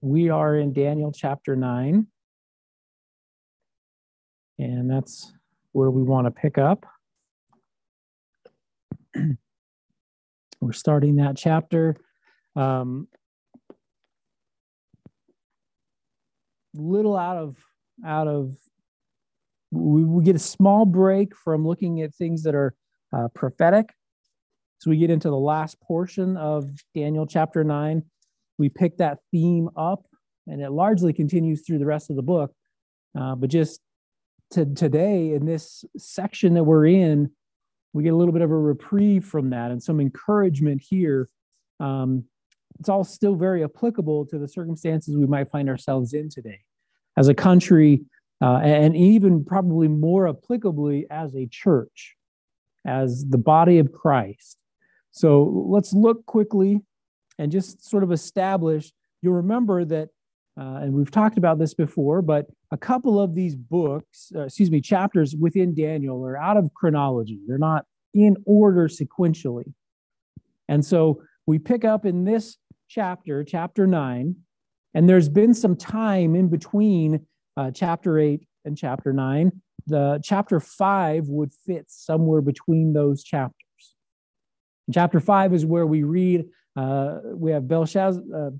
we are in Daniel chapter 9, and that's where we want to pick up. We're starting that chapter. Um, little out of out of we, we get a small break from looking at things that are uh, prophetic. So we get into the last portion of Daniel chapter 9 we pick that theme up and it largely continues through the rest of the book. Uh, but just to today, in this section that we're in, we get a little bit of a reprieve from that and some encouragement here. Um, it's all still very applicable to the circumstances we might find ourselves in today as a country, uh, and even probably more applicably as a church, as the body of Christ. So let's look quickly and just sort of establish, you'll remember that, uh, and we've talked about this before, but a couple of these books, uh, excuse me, chapters within Daniel are out of chronology. They're not in order sequentially. And so we pick up in this chapter, chapter nine, and there's been some time in between uh, chapter eight and chapter nine. The chapter five would fit somewhere between those chapters. Chapter five is where we read uh, we have Belshazzar, uh,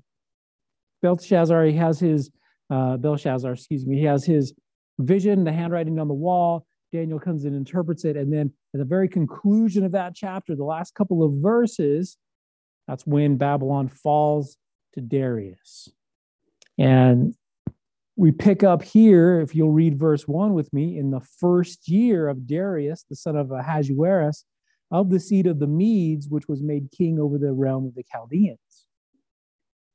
Belshazzar, he has his, uh, Belshazzar, excuse me, he has his vision, the handwriting on the wall. Daniel comes and interprets it. And then at the very conclusion of that chapter, the last couple of verses, that's when Babylon falls to Darius. And we pick up here, if you'll read verse one with me, in the first year of Darius, the son of Ahasuerus, of the seed of the Medes, which was made king over the realm of the Chaldeans.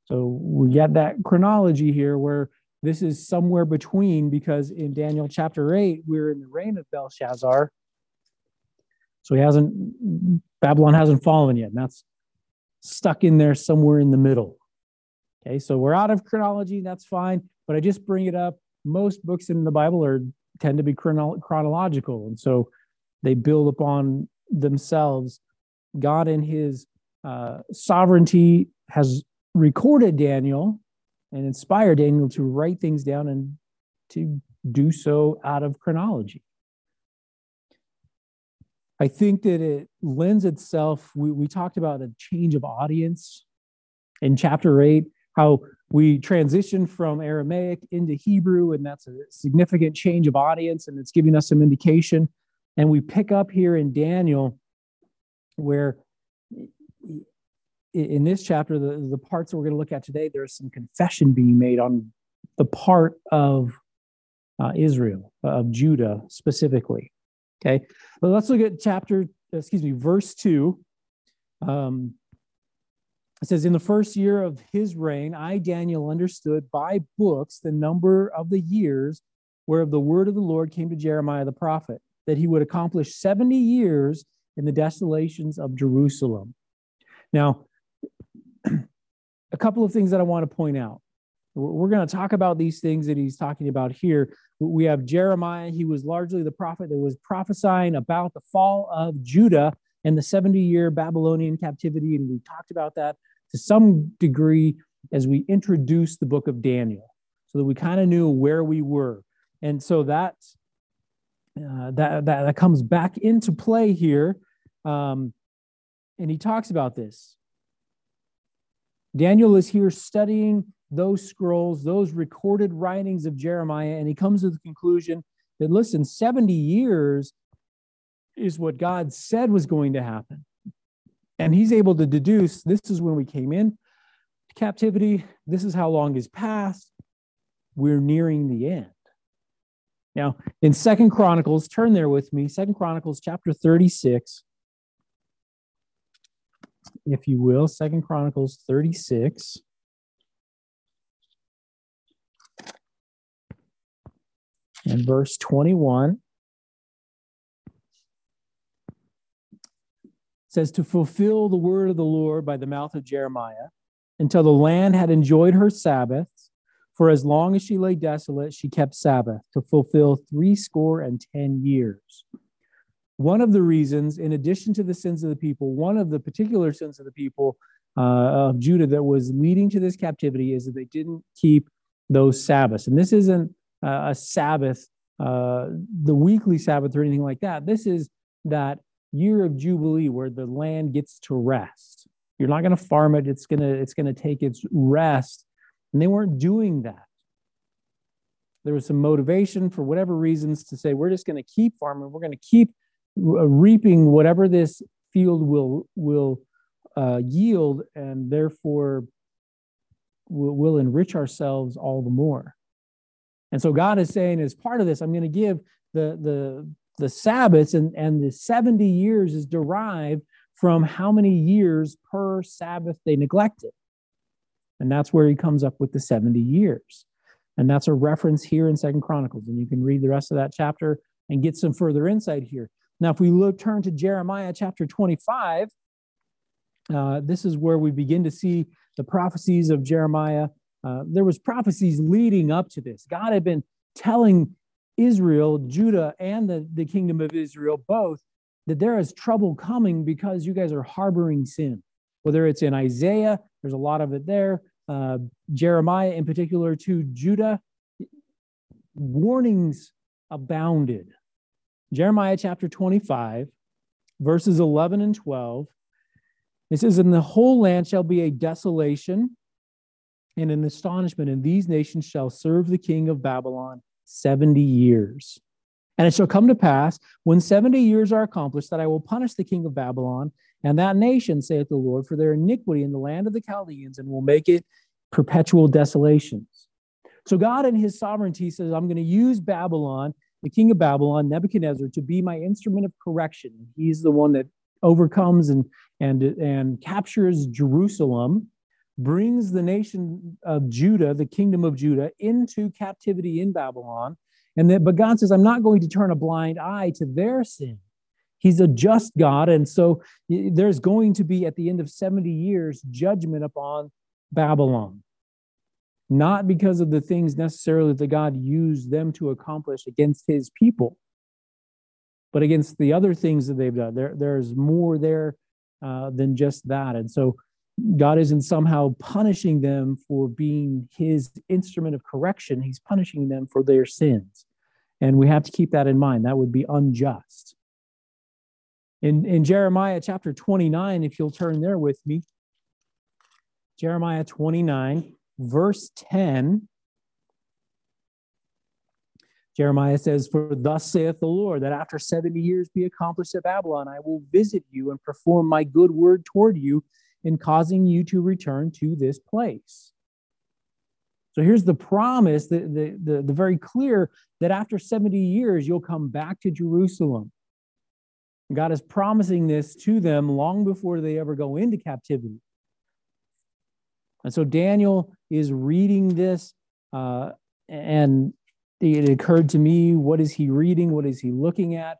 So we get that chronology here where this is somewhere between, because in Daniel chapter 8, we're in the reign of Belshazzar. So he hasn't, Babylon hasn't fallen yet. And that's stuck in there somewhere in the middle. Okay, so we're out of chronology. That's fine. But I just bring it up. Most books in the Bible are tend to be chrono- chronological. And so they build upon themselves. God, in his uh, sovereignty, has recorded Daniel and inspired Daniel to write things down and to do so out of chronology. I think that it lends itself, we, we talked about a change of audience in chapter eight, how we transition from Aramaic into Hebrew, and that's a significant change of audience, and it's giving us some indication and we pick up here in Daniel where in this chapter, the, the parts that we're going to look at today, there's some confession being made on the part of uh, Israel, of Judah specifically. Okay, but let's look at chapter, excuse me, verse 2. Um, it says, In the first year of his reign, I, Daniel, understood by books the number of the years whereof the word of the Lord came to Jeremiah the prophet that he would accomplish 70 years in the desolations of Jerusalem. Now, a couple of things that I want to point out. We're going to talk about these things that he's talking about here. We have Jeremiah. He was largely the prophet that was prophesying about the fall of Judah and the 70 year Babylonian captivity. And we talked about that to some degree as we introduced the book of Daniel so that we kind of knew where we were. And so that's uh, that, that, that comes back into play here. Um, and he talks about this. Daniel is here studying those scrolls, those recorded writings of Jeremiah, and he comes to the conclusion that, listen, 70 years is what God said was going to happen. And he's able to deduce this is when we came in captivity, this is how long has passed, we're nearing the end. Now, in Second Chronicles, turn there with me, Second Chronicles chapter 36, if you will, Second Chronicles 36. And verse 21 says, To fulfill the word of the Lord by the mouth of Jeremiah, until the land had enjoyed her Sabbaths for as long as she lay desolate, she kept Sabbath to fulfill three score and ten years. One of the reasons, in addition to the sins of the people, one of the particular sins of the people uh, of Judah that was leading to this captivity is that they didn't keep those Sabbaths. And this isn't uh, a Sabbath, uh, the weekly Sabbath or anything like that. This is that year of Jubilee where the land gets to rest. You're not going to farm it. It's going to, it's going to take its rest. And they weren't doing that. There was some motivation for whatever reasons to say, we're just going to keep farming. We're going to keep uh, reaping whatever this field will, will uh, yield. And therefore, we'll, we'll enrich ourselves all the more. And so God is saying, as part of this, I'm going to give the, the, the Sabbaths, and, and the 70 years is derived from how many years per Sabbath they neglected. And that's where he comes up with the 70 years. And that's a reference here in Second Chronicles. And you can read the rest of that chapter and get some further insight here. Now, if we look, turn to Jeremiah chapter 25, uh, this is where we begin to see the prophecies of Jeremiah. Uh, there was prophecies leading up to this. God had been telling Israel, Judah, and the, the kingdom of Israel both that there is trouble coming because you guys are harboring sin. Whether it's in Isaiah, there's a lot of it there, uh, Jeremiah in particular to Judah, warnings abounded. Jeremiah chapter 25, verses 11 and 12 it says, And the whole land shall be a desolation and an astonishment, and these nations shall serve the king of Babylon 70 years. And it shall come to pass, when 70 years are accomplished, that I will punish the king of Babylon and that nation, saith the Lord, for their iniquity in the land of the Chaldeans, and will make it perpetual desolations. So God in his sovereignty says, I'm going to use Babylon, the king of Babylon, Nebuchadnezzar, to be my instrument of correction. He's the one that overcomes and and and captures Jerusalem, brings the nation of Judah, the kingdom of Judah, into captivity in Babylon. And that, but God says, I'm not going to turn a blind eye to their sin. He's a just God. And so there's going to be, at the end of 70 years, judgment upon Babylon. Not because of the things necessarily that God used them to accomplish against his people, but against the other things that they've done. There, there's more there uh, than just that. And so God isn't somehow punishing them for being his instrument of correction, he's punishing them for their sins. And we have to keep that in mind. That would be unjust. In, in Jeremiah chapter 29, if you'll turn there with me, Jeremiah 29, verse 10 Jeremiah says, For thus saith the Lord, that after 70 years be accomplished at Babylon, I will visit you and perform my good word toward you in causing you to return to this place. So here's the promise, the, the, the, the very clear that after 70 years, you'll come back to Jerusalem. God is promising this to them long before they ever go into captivity. And so Daniel is reading this, uh, and it occurred to me what is he reading? What is he looking at?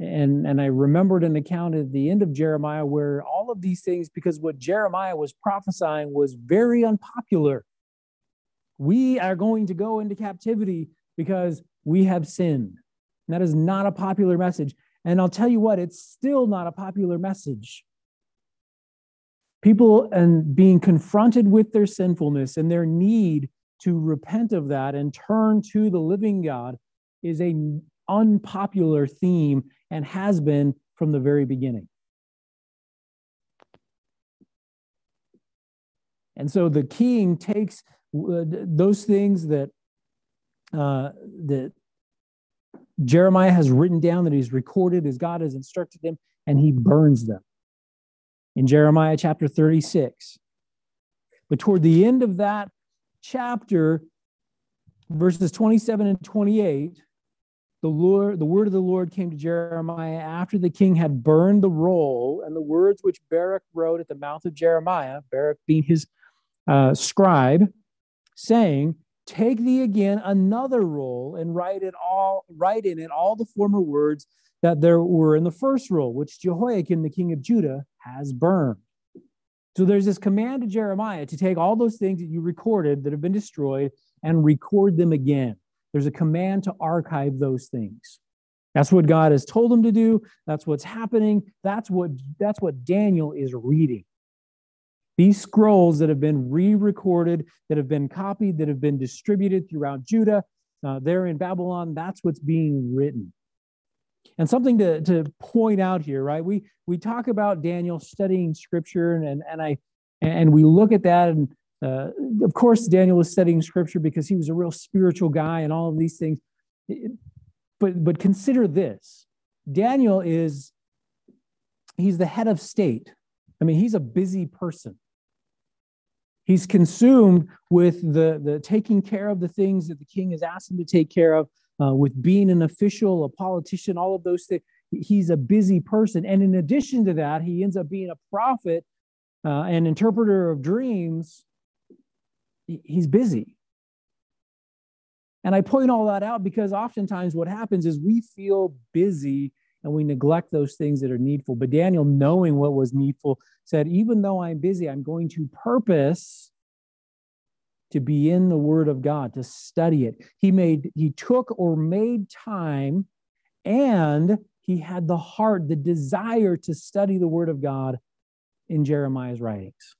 And and i remembered an account at the end of jeremiah where all of these things because what jeremiah was prophesying was very unpopular. We are going to go into captivity because we have sinned. And that is not a popular message and i'll tell you what it's still not a popular message people and being confronted with their sinfulness and their need to repent of that and turn to the living God is a unpopular theme and has been from the very beginning. And so the king takes uh, those things that uh, that Jeremiah has written down, that he's recorded as God has instructed him, and he burns them. In Jeremiah chapter 36. But toward the end of that chapter, verses 27 and 28, the Lord, the word of the Lord came to Jeremiah after the king had burned the roll, and the words which Baruch wrote at the mouth of Jeremiah, Baruch being his uh, scribe, saying, Take thee again another roll and write it all, write in it all the former words that there were in the first roll, which Jehoiakim the king of Judah has burned. So there's this command to Jeremiah to take all those things that you recorded that have been destroyed and record them again. There's a command to archive those things. That's what God has told him to do. That's what's happening. That's what that's what Daniel is reading. These scrolls that have been re recorded, that have been copied, that have been distributed throughout Judah, uh, there in Babylon, that's what's being written. And something to, to point out here, right? We we talk about Daniel studying scripture, and, and, and I and we look at that, and uh, of course, Daniel was studying scripture because he was a real spiritual guy and all of these things. But but consider this: Daniel is he's the head of state. I mean, he's a busy person. He's consumed with the, the taking care of the things that the king has asked him to take care of, uh, with being an official, a politician, all of those things. He's a busy person. And in addition to that, he ends up being a prophet, uh, an interpreter of dreams. He's busy. And I point all that out because oftentimes what happens is we feel busy and we neglect those things that are needful. But Daniel, knowing what was needful, said, Even though I'm busy, I'm going to purpose to be in the word of God, to study it. He made, he took or made time and he had the heart, the desire to study the word of God in Jeremiah's writings.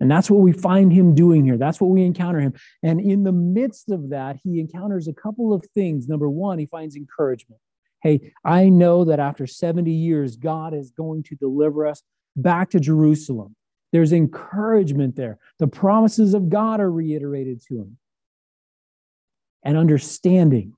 And that's what we find him doing here. That's what we encounter him. And in the midst of that, he encounters a couple of things. Number one, he finds encouragement. Hey, I know that after 70 years, God is going to deliver us back to Jerusalem. There's encouragement there. The promises of God are reiterated to him. And understanding.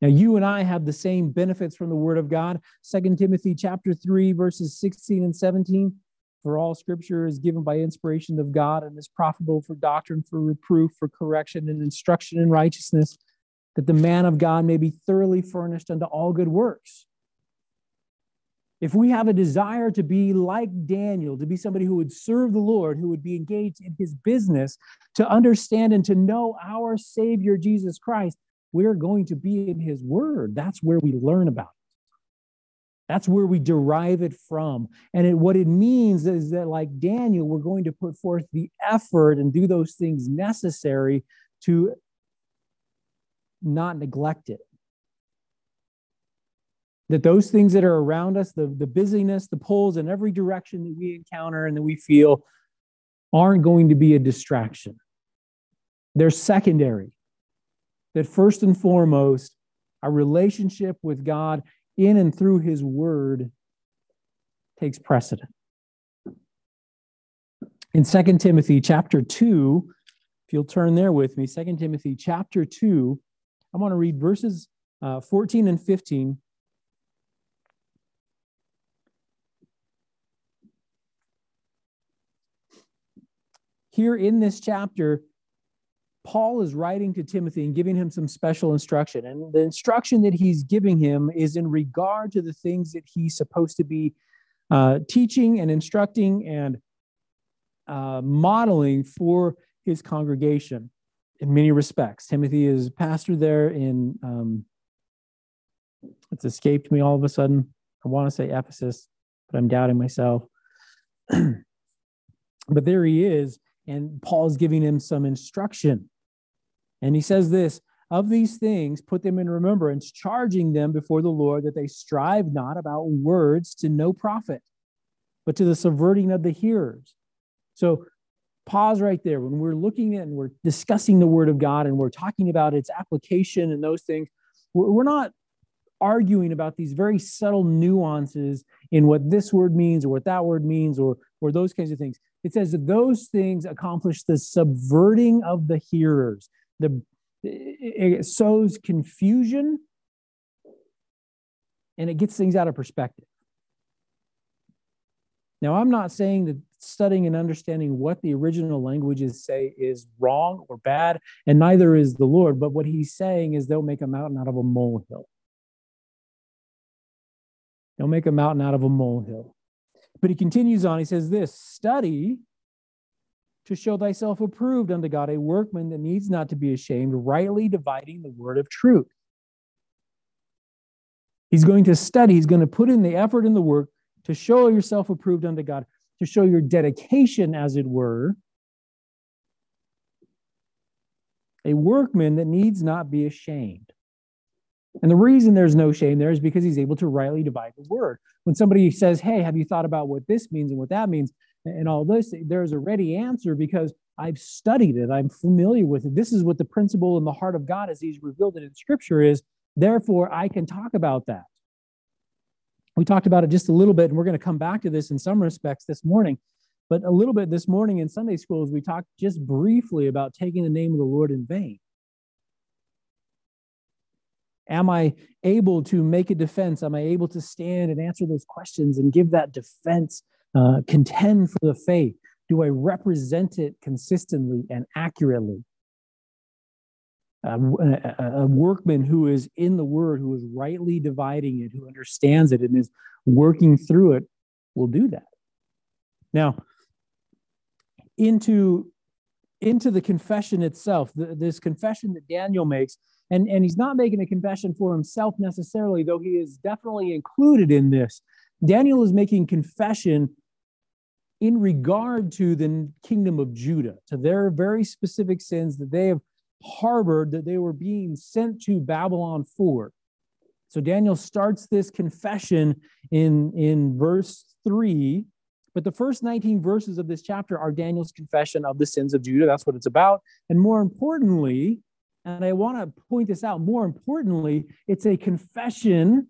Now, you and I have the same benefits from the Word of God. Second Timothy chapter 3, verses 16 and 17. For all scripture is given by inspiration of God and is profitable for doctrine, for reproof, for correction, and instruction in righteousness that the man of God may be thoroughly furnished unto all good works. If we have a desire to be like Daniel, to be somebody who would serve the Lord, who would be engaged in his business, to understand and to know our Savior Jesus Christ, we're going to be in his word. That's where we learn about it. That's where we derive it from. And it, what it means is that, like Daniel, we're going to put forth the effort and do those things necessary to not neglect it. That those things that are around us, the, the busyness, the pulls in every direction that we encounter and that we feel, aren't going to be a distraction. They're secondary. That first and foremost, our relationship with God in and through His Word takes precedent. In 2 Timothy chapter 2, if you'll turn there with me, 2 Timothy chapter 2, I want to read verses uh, 14 and 15. Here in this chapter, Paul is writing to Timothy and giving him some special instruction. And the instruction that he's giving him is in regard to the things that he's supposed to be uh, teaching and instructing and uh, modeling for his congregation in many respects. Timothy is pastor there in, um, it's escaped me all of a sudden. I want to say Ephesus, but I'm doubting myself. but there he is, and Paul's giving him some instruction. And he says this of these things, put them in remembrance, charging them before the Lord that they strive not about words to no profit, but to the subverting of the hearers. So pause right there. When we're looking at and we're discussing the Word of God and we're talking about its application and those things, we're not arguing about these very subtle nuances in what this word means or what that word means or, or those kinds of things. It says that those things accomplish the subverting of the hearers. The, it sows confusion and it gets things out of perspective. Now, I'm not saying that studying and understanding what the original languages say is wrong or bad, and neither is the Lord. But what he's saying is they'll make a mountain out of a molehill. They'll make a mountain out of a molehill. But he continues on. He says, This study to show thyself approved unto God, a workman that needs not to be ashamed, rightly dividing the word of truth. He's going to study, he's going to put in the effort and the work to show yourself approved unto God, to show your dedication, as it were, a workman that needs not be ashamed. And the reason there's no shame there is because he's able to rightly divide the word. When somebody says, Hey, have you thought about what this means and what that means and all this? There's a ready answer because I've studied it. I'm familiar with it. This is what the principle in the heart of God as he's revealed it in scripture is. Therefore, I can talk about that. We talked about it just a little bit, and we're going to come back to this in some respects this morning. But a little bit this morning in Sunday schools, we talked just briefly about taking the name of the Lord in vain. Am I able to make a defense? Am I able to stand and answer those questions and give that defense, uh, contend for the faith? Do I represent it consistently and accurately? A, a, workman who is in the word, who is rightly dividing it, who understands it, and is working through it, will do that. Now, into into the confession itself, the, this confession that Daniel makes and, and he's not making a confession for himself necessarily, though he is definitely included in this. Daniel is making confession in regard to the kingdom of Judah, to their very specific sins that they have harbored, that they were being sent to Babylon for. So Daniel starts this confession in, in verse 3. But the first 19 verses of this chapter are Daniel's confession of the sins of Judah. That's what it's about. And more importantly, and I want to point this out more importantly, it's a confession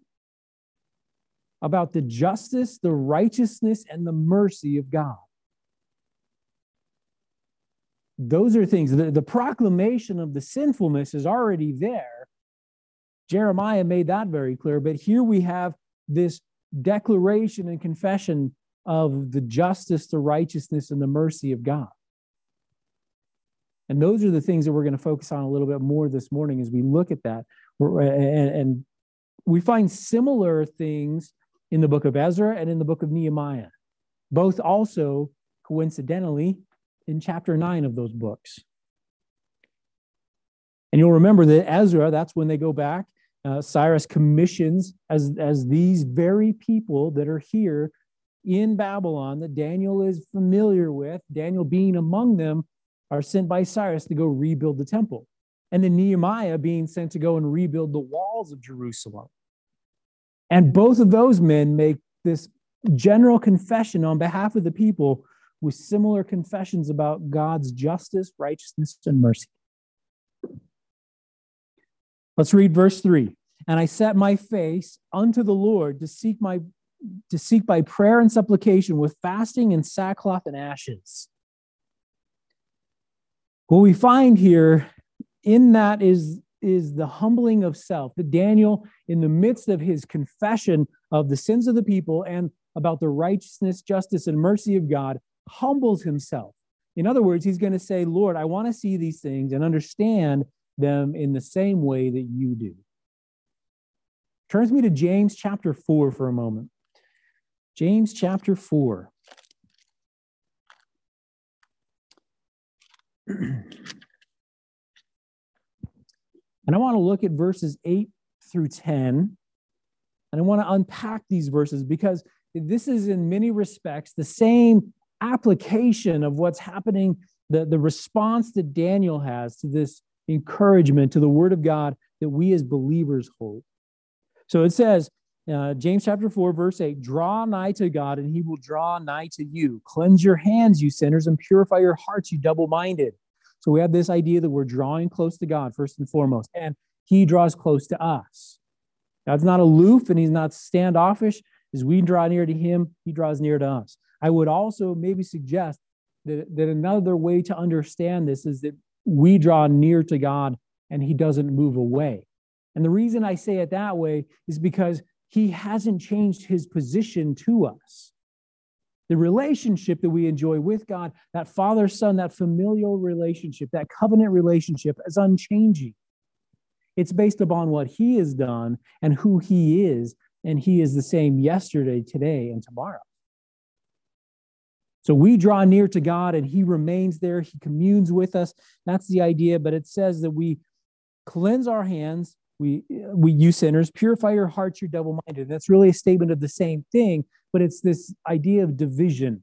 about the justice, the righteousness, and the mercy of God. Those are things, the, the proclamation of the sinfulness is already there. Jeremiah made that very clear, but here we have this declaration and confession of the justice, the righteousness, and the mercy of God. And those are the things that we're going to focus on a little bit more this morning as we look at that. And we find similar things in the book of Ezra and in the book of Nehemiah, both also coincidentally in chapter nine of those books. And you'll remember that Ezra, that's when they go back. Uh, Cyrus commissions as, as these very people that are here in Babylon that Daniel is familiar with, Daniel being among them, are sent by Cyrus to go rebuild the temple. And then Nehemiah being sent to go and rebuild the walls of Jerusalem. And both of those men make this general confession on behalf of the people with similar confessions about God's justice, righteousness, and mercy. Let's read verse 3. And I set my face unto the Lord to seek my to seek by prayer and supplication with fasting and sackcloth and ashes. What we find here in that is, is the humbling of self. That Daniel, in the midst of his confession of the sins of the people and about the righteousness, justice, and mercy of God, humbles himself. In other words, he's going to say, Lord, I want to see these things and understand them in the same way that you do. Turns me to James chapter 4 for a moment. James chapter 4. and I want to look at verses 8 through 10. And I want to unpack these verses because this is, in many respects, the same application of what's happening, the, the response that Daniel has to this encouragement to the word of God that we as believers hold. So it says, uh, James chapter 4, verse 8 Draw nigh to God, and he will draw nigh to you. Cleanse your hands, you sinners, and purify your hearts, you double minded. So we have this idea that we're drawing close to God first and foremost, and he draws close to us. God's not aloof and he's not standoffish. As we draw near to him, he draws near to us. I would also maybe suggest that, that another way to understand this is that we draw near to God and he doesn't move away. And the reason I say it that way is because he hasn't changed his position to us. The relationship that we enjoy with God, that father son, that familial relationship, that covenant relationship is unchanging. It's based upon what he has done and who he is, and he is the same yesterday, today, and tomorrow. So we draw near to God and he remains there. He communes with us. That's the idea. But it says that we cleanse our hands we we you sinners purify your hearts you're double-minded that's really a statement of the same thing but it's this idea of division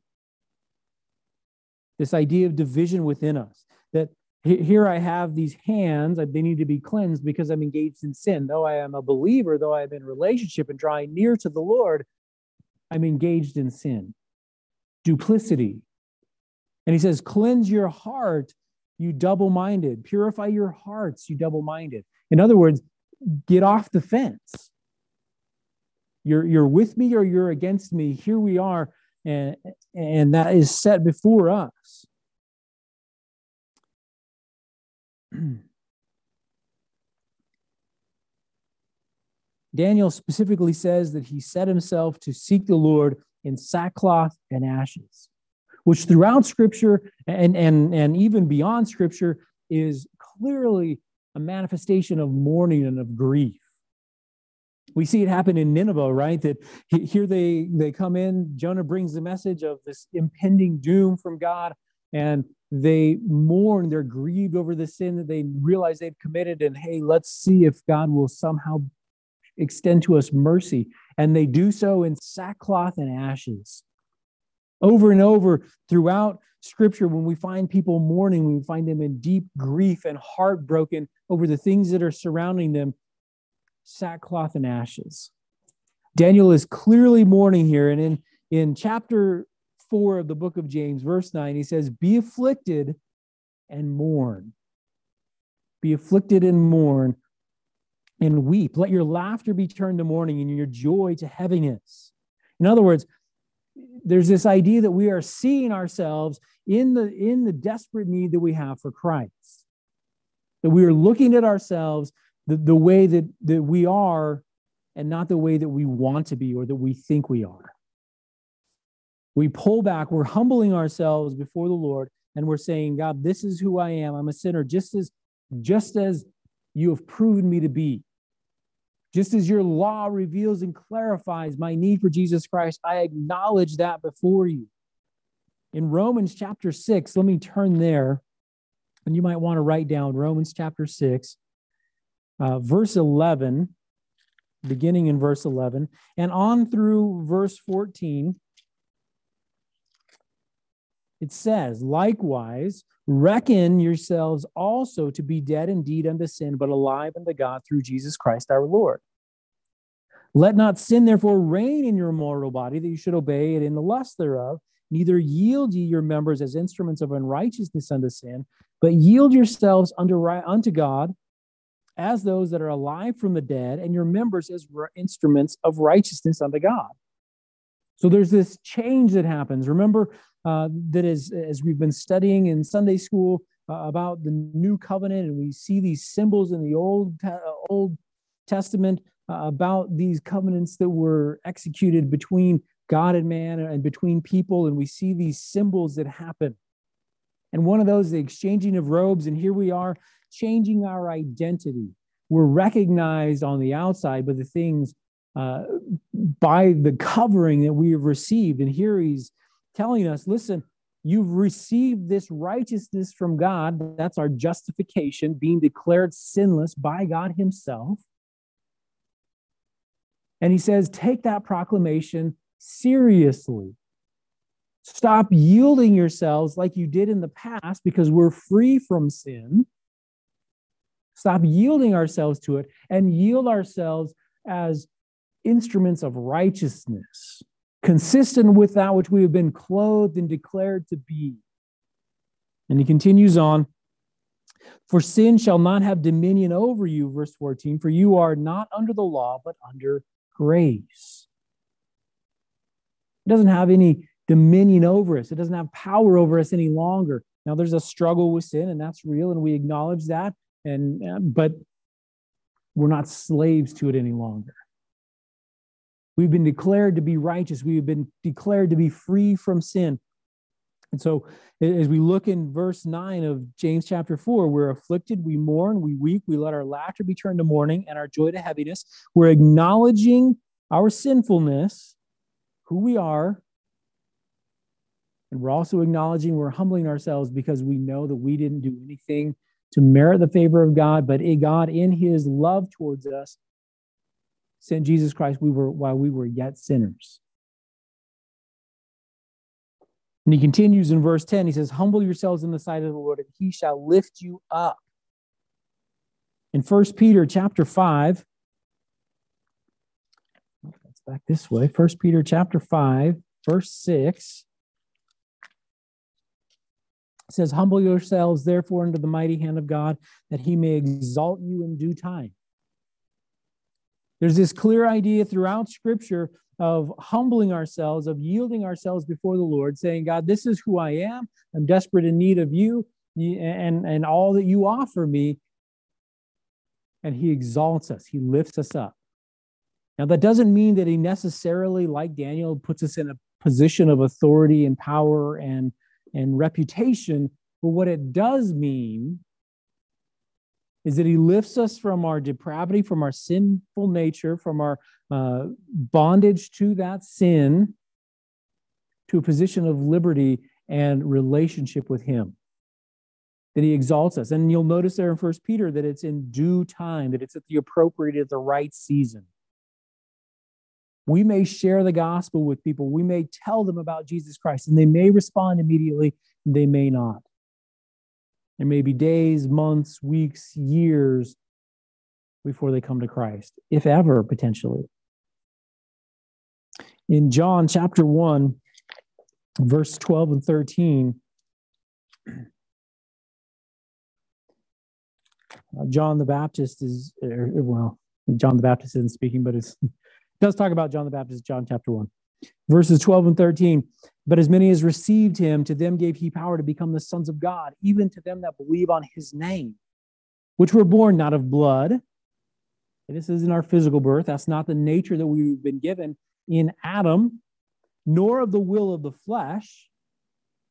this idea of division within us that Here I have these hands, they need to be cleansed because I'm engaged in sin. Though I am a believer, though I am in relationship and drawing near to the Lord, I'm engaged in sin, duplicity. And he says, Cleanse your heart, you double minded. Purify your hearts, you double minded. In other words, get off the fence. You're, you're with me or you're against me. Here we are, and, and that is set before us. Daniel specifically says that he set himself to seek the Lord in sackcloth and ashes, which throughout Scripture and, and, and even beyond Scripture is clearly a manifestation of mourning and of grief. We see it happen in Nineveh, right? That here they, they come in, Jonah brings the message of this impending doom from God, and they mourn, they're grieved over the sin that they realize they've committed. And hey, let's see if God will somehow extend to us mercy. And they do so in sackcloth and ashes. Over and over throughout scripture, when we find people mourning, we find them in deep grief and heartbroken over the things that are surrounding them, sackcloth and ashes. Daniel is clearly mourning here. And in, in chapter 4 of the book of James, verse 9, he says, Be afflicted and mourn. Be afflicted and mourn and weep. Let your laughter be turned to mourning and your joy to heaviness. In other words, there's this idea that we are seeing ourselves in the in the desperate need that we have for Christ. That we are looking at ourselves the, the way that, that we are and not the way that we want to be or that we think we are. We pull back, we're humbling ourselves before the Lord, and we're saying, God, this is who I am. I'm a sinner, just as just as you have proven me to be. Just as your law reveals and clarifies my need for Jesus Christ, I acknowledge that before you. In Romans chapter 6, let me turn there, and you might want to write down Romans chapter 6, uh, verse 11, beginning in verse 11, and on through verse 14. It says, likewise, reckon yourselves also to be dead indeed unto sin, but alive unto God through Jesus Christ our Lord. Let not sin therefore reign in your mortal body, that you should obey it in the lust thereof. Neither yield ye your members as instruments of unrighteousness unto sin, but yield yourselves unto, unto God as those that are alive from the dead, and your members as instruments of righteousness unto God. So there's this change that happens. Remember uh, that as, as we've been studying in Sunday school uh, about the new covenant, and we see these symbols in the Old, uh, Old Testament uh, about these covenants that were executed between God and man and between people, and we see these symbols that happen. And one of those, is the exchanging of robes, and here we are changing our identity. We're recognized on the outside by the things uh, by the covering that we have received. And here he's telling us listen, you've received this righteousness from God. That's our justification, being declared sinless by God Himself. And he says, take that proclamation seriously. Stop yielding yourselves like you did in the past because we're free from sin. Stop yielding ourselves to it and yield ourselves as instruments of righteousness, consistent with that which we have been clothed and declared to be. And he continues on For sin shall not have dominion over you, verse 14, for you are not under the law, but under grace. It doesn't have any dominion over us, it doesn't have power over us any longer. Now, there's a struggle with sin, and that's real, and we acknowledge that. And uh, but we're not slaves to it any longer. We've been declared to be righteous. We've been declared to be free from sin. And so, as we look in verse 9 of James chapter 4, we're afflicted, we mourn, we weep, we let our laughter be turned to mourning and our joy to heaviness. We're acknowledging our sinfulness, who we are, and we're also acknowledging we're humbling ourselves because we know that we didn't do anything to merit the favor of God, but God, in his love towards us, sent Jesus Christ we were while we were yet sinners. And he continues in verse 10. He says, Humble yourselves in the sight of the Lord, and he shall lift you up. In 1 Peter chapter 5, let's back this way. 1 Peter chapter 5, verse 6 says, Humble yourselves, therefore, under the mighty hand of God, that he may exalt you in due time. There's this clear idea throughout Scripture of humbling ourselves, of yielding ourselves before the Lord, saying, God, this is who I am. I'm desperate in need of you and, and all that you offer me. And he exalts us, he lifts us up. Now, that doesn't mean that he necessarily, like Daniel, puts us in a position of authority and power and, and reputation. But what it does mean is that he lifts us from our depravity, from our sinful nature, from our uh, bondage to that sin, to a position of liberty and relationship with him. That he exalts us. And you'll notice there in First Peter that it's in due time, that it's at the appropriate, at the right season. We may share the gospel with people. We may tell them about Jesus Christ, and they may respond immediately, they may not. There may be days, months, weeks, years before they come to Christ, if ever, potentially. In John chapter 1, verse 12 and 13, uh, John the Baptist is, er, well, John the Baptist isn't speaking, but it does talk about John the Baptist, John chapter 1. Verses 12 and 13. But as many as received him, to them gave he power to become the sons of God, even to them that believe on his name, which were born not of blood. And this isn't our physical birth. That's not the nature that we've been given in Adam, nor of the will of the flesh.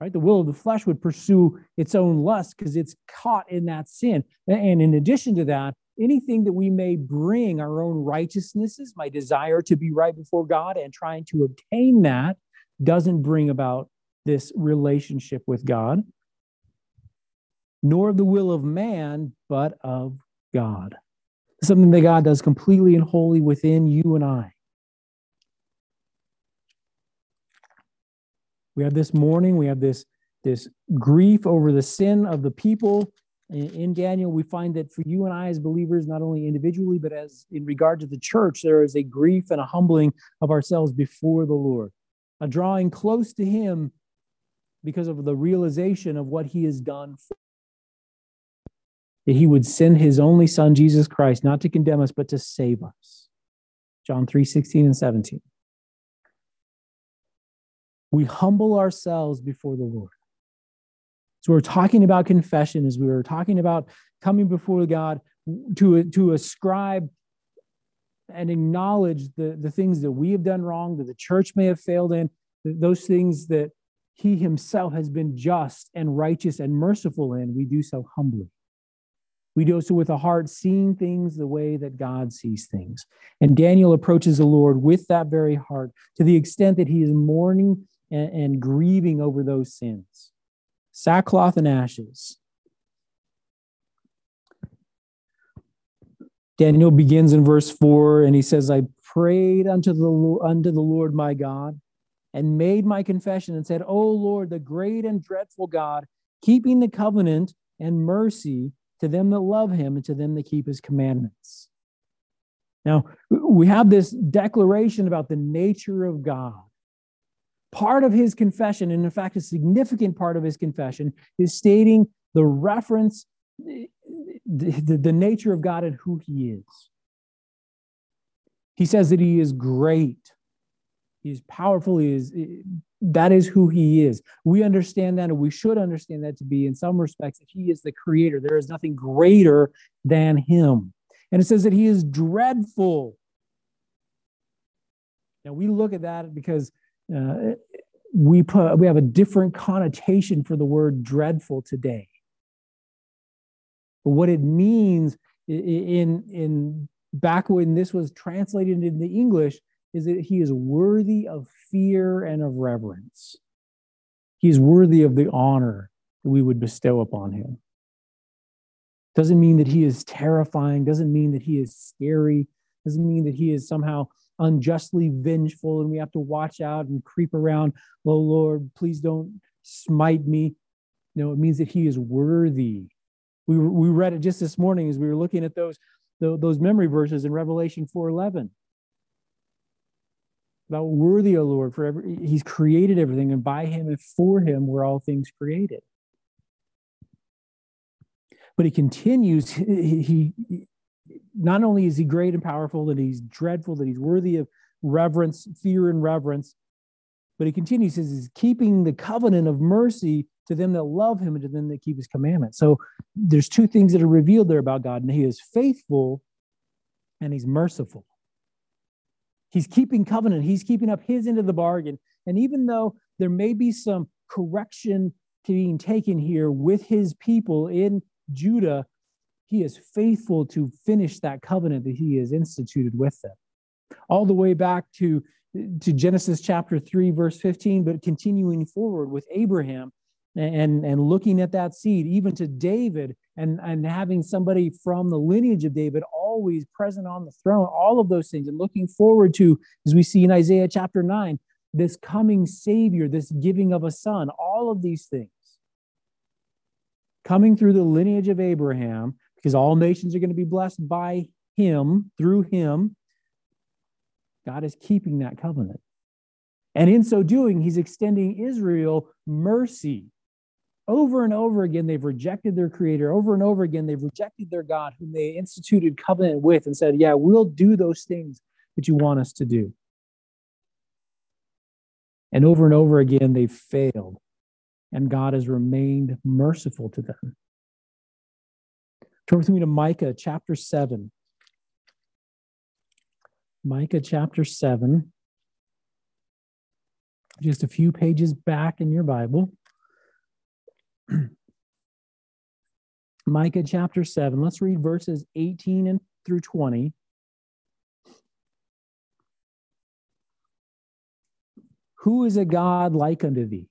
Right? The will of the flesh would pursue its own lust because it's caught in that sin. And in addition to that, anything that we may bring our own righteousnesses, my desire to be right before God and trying to obtain that doesn't bring about this relationship with God, nor of the will of man, but of God. Something that God does completely and wholly within you and I. We have this mourning, we have this, this grief over the sin of the people. In Daniel, we find that for you and I as believers, not only individually, but as in regard to the church, there is a grief and a humbling of ourselves before the Lord a drawing close to Him because of the realization of what He has done. That He would send His only Son, Jesus Christ, not to condemn us, but to save us. John 3 16 and 17. We humble ourselves before the Lord. So we're talking about confession as we were talking about coming before God to, to ascribe and acknowledge the, the things that we have done wrong, that the church may have failed in, those things that he himself has been just and righteous and merciful in, we do so humbly. We do so with a heart seeing things the way that God sees things. And Daniel approaches the Lord with that very heart to the extent that he is mourning and, and grieving over those sins. Sackcloth and ashes. Daniel begins in verse 4 and he says, I prayed unto the, unto the Lord my God and made my confession and said, O Lord, the great and dreadful God, keeping the covenant and mercy to them that love him and to them that keep his commandments. Now, we have this declaration about the nature of God. Part of his confession, and in fact, a significant part of his confession, is stating the reference the, the nature of God and who he is. He says that he is great. he is powerful. He is eh, that is who he is. We understand that, and we should understand that to be, in some respects, that he is the creator. There is nothing greater than him. And it says that he is dreadful. Now we look at that because uh, we put we have a different connotation for the word dreadful today. But what it means in, in back when this was translated into English is that he is worthy of fear and of reverence. He is worthy of the honor that we would bestow upon him. Doesn't mean that he is terrifying, doesn't mean that he is scary, doesn't mean that he is somehow unjustly vengeful and we have to watch out and creep around. Oh Lord, please don't smite me. No, it means that he is worthy. We, we read it just this morning as we were looking at those, those memory verses in Revelation 4:11. About worthy, O Lord, for every, He's created everything, and by Him and for Him were all things created. But He continues. He, he not only is He great and powerful, that He's dreadful, that He's worthy of reverence, fear, and reverence. But He continues. Says He's keeping the covenant of mercy to them that love Him and to them that keep His commandments. So there's two things that are revealed there about God, and He is faithful and He's merciful. He's keeping covenant. He's keeping up his end of the bargain. And even though there may be some correction to being taken here with his people in Judah, he is faithful to finish that covenant that he has instituted with them. All the way back to, to Genesis chapter 3, verse 15, but continuing forward with Abraham and, and looking at that seed, even to David and, and having somebody from the lineage of David always present on the throne, all of those things, and looking forward to, as we see in Isaiah chapter 9, this coming Savior, this giving of a son, all of these things coming through the lineage of Abraham, because all nations are going to be blessed by him, through him. God is keeping that covenant. And in so doing, he's extending Israel mercy over and over again, they've rejected their creator. Over and over again, they've rejected their God, whom they instituted covenant with, and said, Yeah, we'll do those things that you want us to do. And over and over again, they've failed, and God has remained merciful to them. Turn with me to Micah chapter 7. Micah chapter 7, just a few pages back in your Bible. Micah chapter 7. Let's read verses 18 and through 20. Who is a God like unto thee,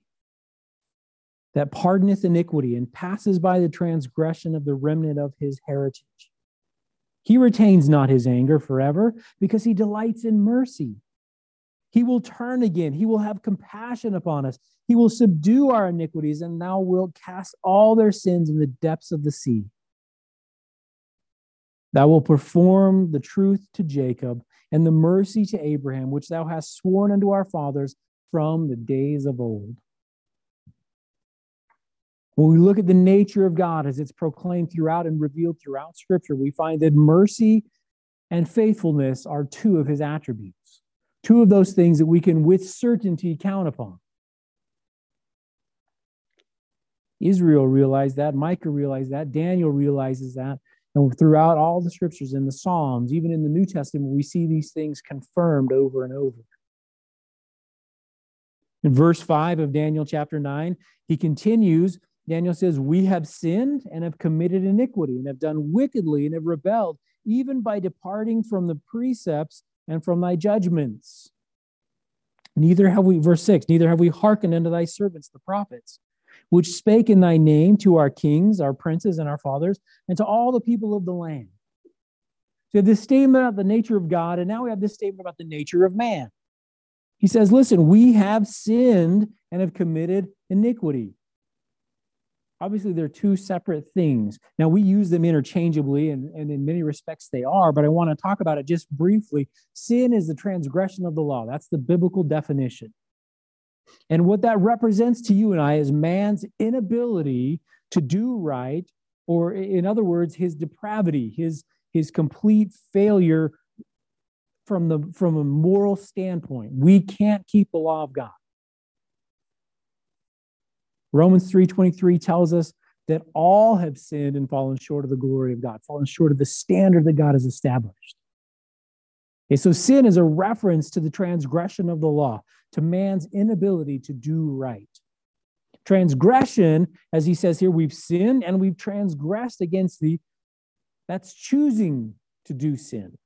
that pardoneth iniquity and passes by the transgression of the remnant of his heritage? He retains not his anger forever, because he delights in mercy. He will turn again. He will have compassion upon us. He will subdue our iniquities, and thou wilt cast all their sins in the depths of the sea. Thou wilt perform the truth to Jacob and the mercy to Abraham, which thou hast sworn unto our fathers from the days of old. When we look at the nature of God as it's proclaimed throughout and revealed throughout Scripture, we find that mercy and faithfulness are two of his attributes. Two of those things that we can with certainty count upon. Israel realized that, Micah realized that, Daniel realizes that. And throughout all the scriptures in the Psalms, even in the New Testament, we see these things confirmed over and over. In verse 5 of Daniel chapter 9, he continues. Daniel says, We have sinned and have committed iniquity and have done wickedly and have rebelled, even by departing from the precepts and from thy judgments. Neither have we, verse 6, neither have we hearkened unto thy servants, the prophets, which spake in thy name to our kings, our princes, and our fathers, and to all the people of the land. So this statement about the nature of God, and now we have this statement about the nature of man. He says, Listen, we have sinned and have committed iniquity. Obviously, they're two separate things. Now, we use them interchangeably, and, and in many respects they are, but I want to talk about it just briefly. Sin is the transgression of the law. That's the biblical definition. And what that represents to you and I is man's inability to do right, or in other words, his depravity, his, his complete failure from, the, from a moral standpoint. We can't keep the law of God. Romans 3:23 tells us that all have sinned and fallen short of the glory of God, fallen short of the standard that God has established. Okay, so sin is a reference to the transgression of the law, to man's inability to do right. Transgression, as he says here, we've sinned and we've transgressed against thee. That's choosing to do sin.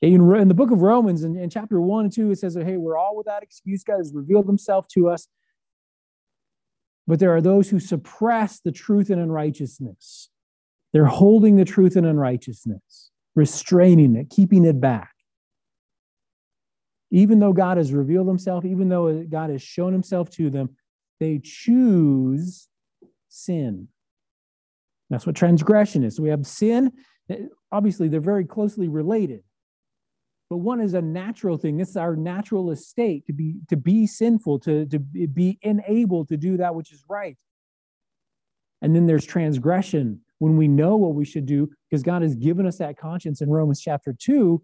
In, the book of Romans, in, in chapter 1 and 2, it says, Hey, we're all without excuse. God has revealed himself to us. But there are those who suppress the truth in unrighteousness. They're holding the truth in unrighteousness. restraining it, keeping it back. Even though God has revealed himself, even though God has shown himself to them, they choose sin. That's what transgression is. So we have sin. Obviously, they're very closely related. But one is a natural thing. This is our natural estate to be to be sinful, to, to be unable to do that which is right. And then there's transgression when we know what we should do, because God has given us that conscience in Romans chapter 2.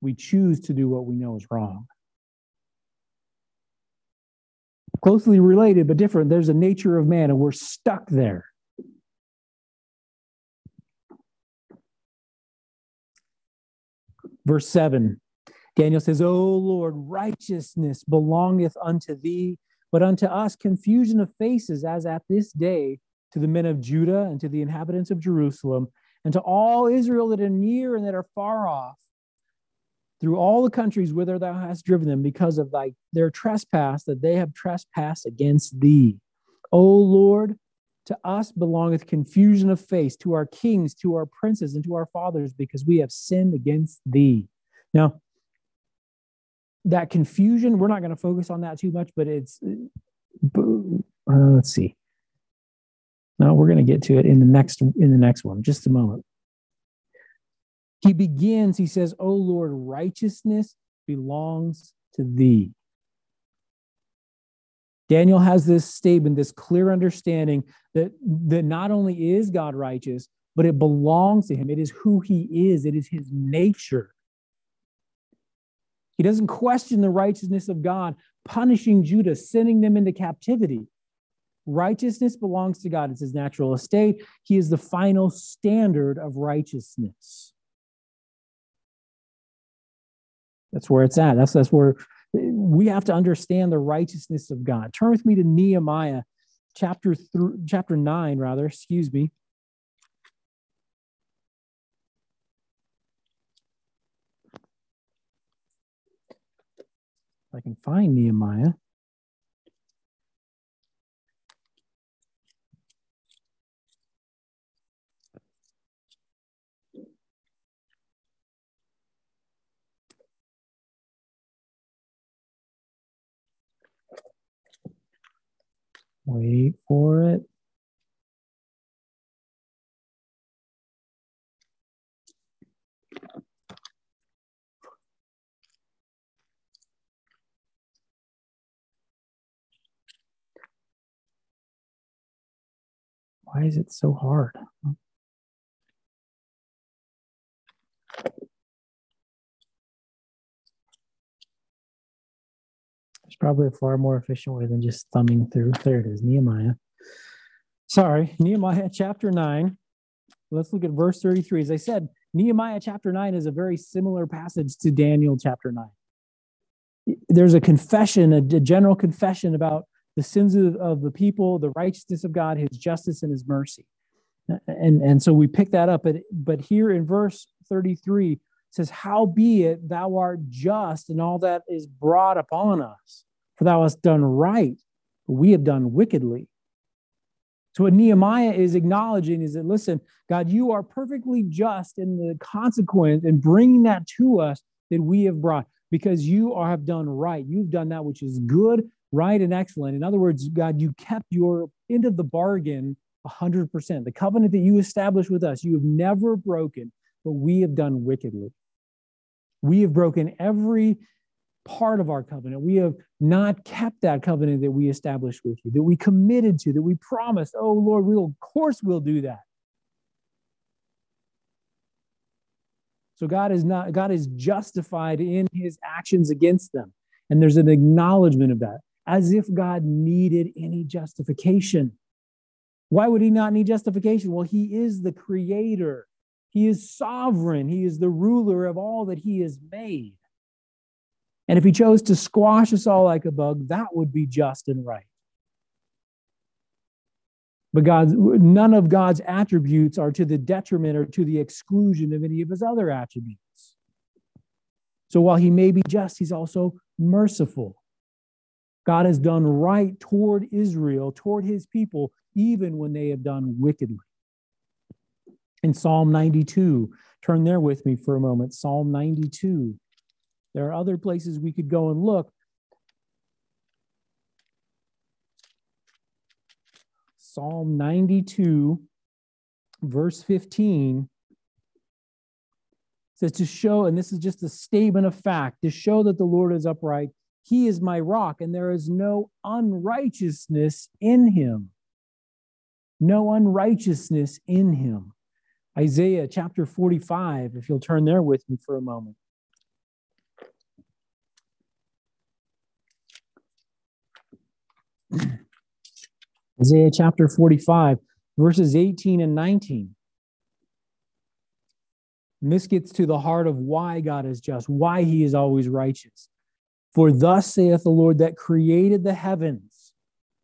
We choose to do what we know is wrong. Closely related, but different. There's a nature of man, and we're stuck there. Verse 7 Daniel says, O Lord, righteousness belongeth unto thee, but unto us confusion of faces, as at this day, to the men of Judah and to the inhabitants of Jerusalem, and to all Israel that are near and that are far off, through all the countries whither thou hast driven them, because of thy their trespass that they have trespassed against thee. O Lord, to us belongeth confusion of face, to our kings, to our princes, and to our fathers, because we have sinned against thee. Now, that confusion, we're not going to focus on that too much, but it's, uh, let's see. No, we're going to get to it in the next in the next one. Just a moment. He begins. He says, "O Lord, righteousness belongs to Thee." Daniel has this statement, this clear understanding that, that not only is God righteous, but it belongs to him. It is who he is, it is his nature. He doesn't question the righteousness of God, punishing Judah, sending them into captivity. Righteousness belongs to God, it's his natural estate. He is the final standard of righteousness. That's where it's at. That's, that's where we have to understand the righteousness of God. Turn with me to Nehemiah chapter th- chapter 9 rather, excuse me. If I can find Nehemiah. Wait for it. Why is it so hard? Probably a far more efficient way than just thumbing through. There it is, Nehemiah. Sorry, Nehemiah chapter 9. Let's look at verse 33. As I said, Nehemiah chapter 9 is a very similar passage to Daniel chapter 9. There's a confession, a, general confession about the sins of, of the people, the righteousness of God, his justice, and his mercy. And, and so we pick that up. But, but here in verse 33, says, Howbeit thou art just in all that is brought upon us. For thou hast done right, but we have done wickedly. So, what Nehemiah is acknowledging is that, listen, God, you are perfectly just in the consequence and bringing that to us that we have brought because you are, have done right. You've done that which is good, right, and excellent. In other words, God, you kept your end of the bargain 100%. The covenant that you established with us, you have never broken, but we have done wickedly. We have broken every part of our covenant. We have not kept that covenant that we established with you, that we committed to, that we promised, oh Lord, we'll, of course we'll do that. So God is not, God is justified in his actions against them. And there's an acknowledgement of that, as if God needed any justification. Why would he not need justification? Well, he is the creator. He is sovereign. He is the ruler of all that he has made. And if he chose to squash us all like a bug, that would be just and right. But God's, none of God's attributes are to the detriment or to the exclusion of any of his other attributes. So while he may be just, he's also merciful. God has done right toward Israel, toward his people, even when they have done wickedly. In Psalm 92, turn there with me for a moment. Psalm 92. There are other places we could go and look. Psalm 92, verse 15 says to show, and this is just a statement of fact, to show that the Lord is upright. He is my rock, and there is no unrighteousness in him. No unrighteousness in him. Isaiah chapter 45, if you'll turn there with me for a moment. Isaiah chapter 45, verses 18 and 19. And this gets to the heart of why God is just, why he is always righteous. For thus saith the Lord that created the heavens.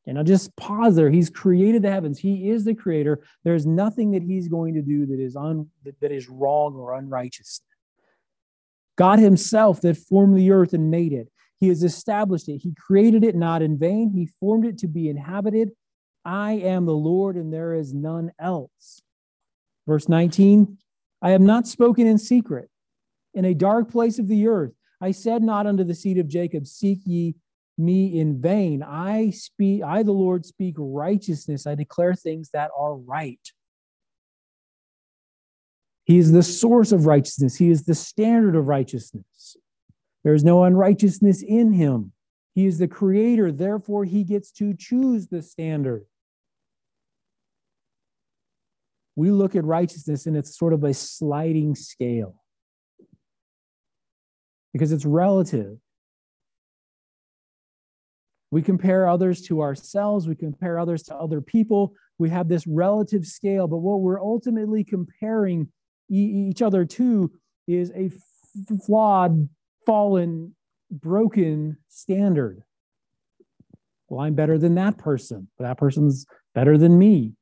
And I'll just pause there. He's created the heavens. He is the creator. There's nothing that he's going to do that is un, that is wrong or unrighteous. God himself that formed the earth and made it. He has established it. He created it not in vain. He formed it to be inhabited. I am the Lord and there is none else. Verse 19 I have not spoken in secret. In a dark place of the earth, I said not unto the seed of Jacob, Seek ye me in vain. I speak, I, the Lord, speak righteousness. I declare things that are right. He is the source of righteousness, He is the standard of righteousness. There is no unrighteousness in Him. He is the creator, therefore, He gets to choose the standard. we look at righteousness and it's sort of a sliding scale because it's relative. We compare others to ourselves, we compare others to other people. We have this relative scale, but what we're ultimately comparing each other to is a flawed, fallen, broken standard. Well, I'm better than that person, but that person's better than me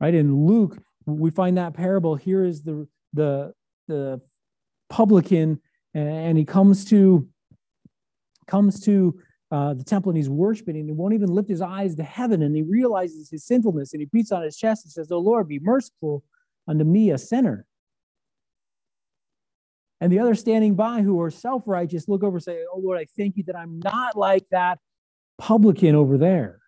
right? In Luke, we find that parable. Here is the the the publican, and he comes to comes to uh, the temple and he's worshiping, and he won't even lift his eyes to heaven, and he realizes his sinfulness, and he beats on his chest and says, "Oh Lord, be merciful unto me, a sinner." And the others standing by who are self righteous look over and say, Oh Lord, I thank you that I'm not like that publican over there.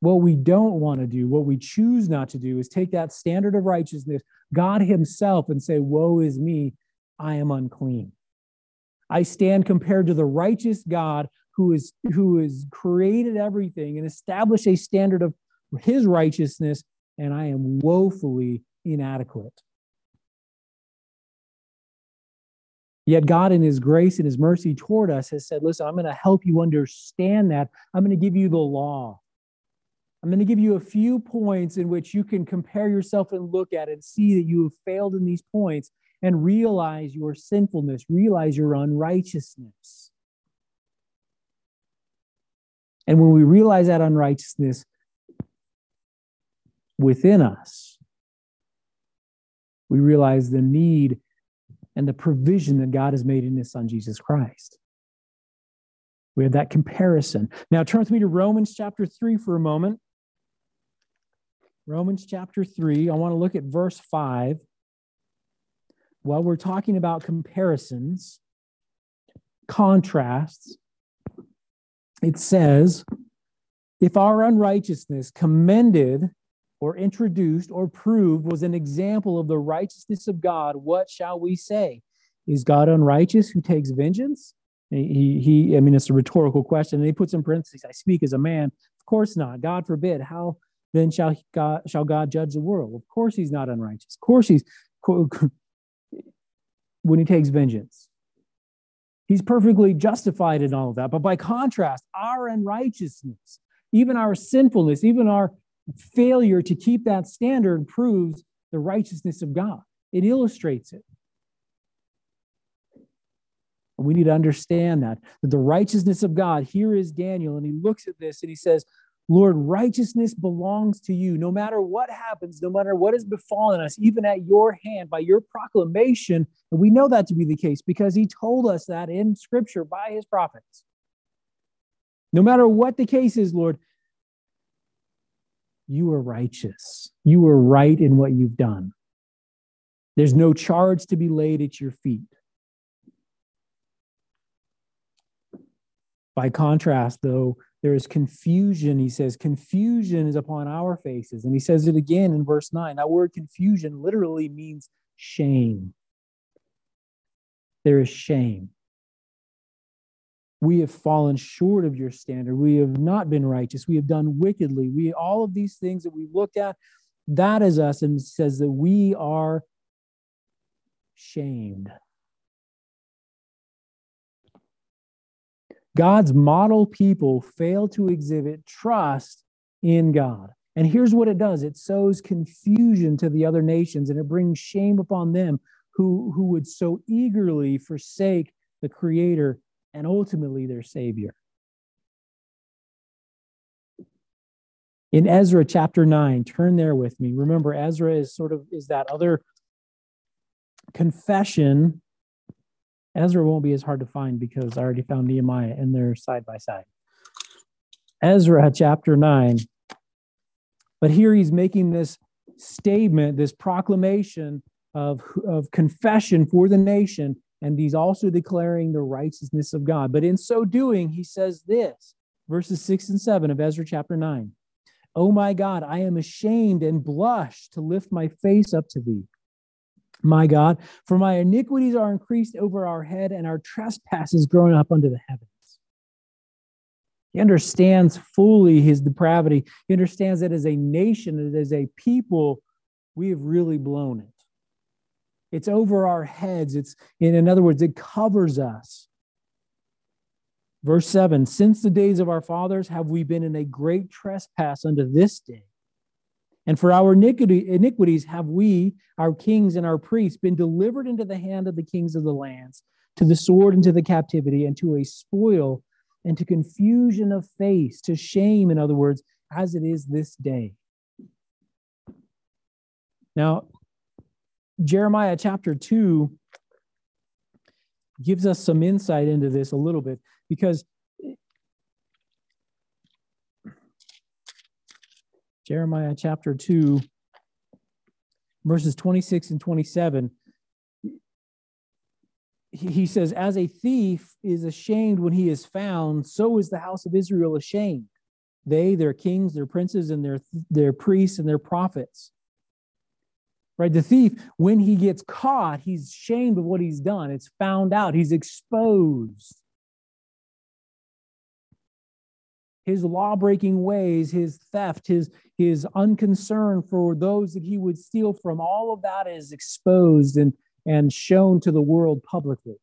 What we don't want to do, what we choose not to do, is take that standard of righteousness, God Himself, and say, Woe is me, I am unclean. I stand compared to the righteous God who is who has created everything and established a standard of his righteousness, and I am woefully inadequate. Yet God, in His grace and His mercy toward us, has said, Listen, I'm going to help you understand that. I'm going to give you the law. I'm going to give you a few points in which you can compare yourself and look at and see that you have failed in these points and realize your sinfulness, realize your unrighteousness. And when we realize that unrighteousness within us, we realize the need and the provision that God has made in His Son, Jesus Christ. We have that comparison. Now, turn with me to Romans chapter 3 for a moment. Romans chapter 3. I want to look at verse 5. While we're talking about comparisons, contrasts, it says, If our unrighteousness commended or introduced or proved was an example of the righteousness of God, what shall we say? Is God unrighteous who takes vengeance? He, he, I mean, it's a rhetorical question. And he puts in parentheses, I speak as a man. Of course not. God forbid. How then shall God, shall God judge the world. Of course, he's not unrighteous. Of course, he's when he takes vengeance. He's perfectly justified in all of that. But by contrast, our unrighteousness, even our sinfulness, even our failure to keep that standard proves the righteousness of God. It illustrates it. We need to understand that, that the righteousness of God, here is Daniel, and he looks at this and he says, Lord, righteousness belongs to you. No matter what happens, no matter what has befallen us, even at your hand, by your proclamation, and we know that to be the case because he told us that in scripture by his prophets. No matter what the case is, Lord, you are righteous. You are right in what you've done. There's no charge to be laid at your feet. By contrast, though, there is confusion. He says, confusion is upon our faces. And he says it again in verse 9. That word confusion literally means shame. There is shame. We have fallen short of your standard. We have not been righteous. We have done wickedly. We all of these things that we've looked at, that is us, and says that we are shamed. God's model people fail to exhibit trust in God. And here's what it does it sows confusion to the other nations and it brings shame upon them who, who would so eagerly forsake the Creator and ultimately their Savior. In Ezra chapter 9, turn there with me. Remember, Ezra is sort of is that other confession Ezra won't be as hard to find because I already found Nehemiah and they're side by side. Ezra chapter 9. But here he's making this statement, this proclamation of, of confession for the nation, and he's also declaring the righteousness of God. But in so doing, he says this verses 6 and 7 of Ezra chapter 9. Oh my God, I am ashamed and blush to lift my face up to thee my God, for my iniquities are increased over our head, and our trespasses grown up under the heavens. He understands fully his depravity. He understands that as a nation, as a people, we have really blown it. It's over our heads. It's, in in other words, it covers us. Verse 7 Since the days of our fathers have we been in a great trespass unto this day. And for our iniquities have we, our kings and our priests, been delivered into the hand of the kings of the lands, to the sword and to the captivity, and to a spoil and to confusion of face, to shame, in other words, as it is this day. Now, Jeremiah chapter 2 gives us some insight into this a little bit because Jeremiah chapter 2, verses 26 and 27. He says, As a thief is ashamed when he is found, so is the house of Israel ashamed. They, their kings, their princes, and their, their priests and their prophets. Right? The thief, when he gets caught, he's ashamed of what he's done. It's found out, he's exposed. his law breaking ways, his theft, his, his unconcern for those that he would steal from, all of that is exposed and, and shown to the world publicly.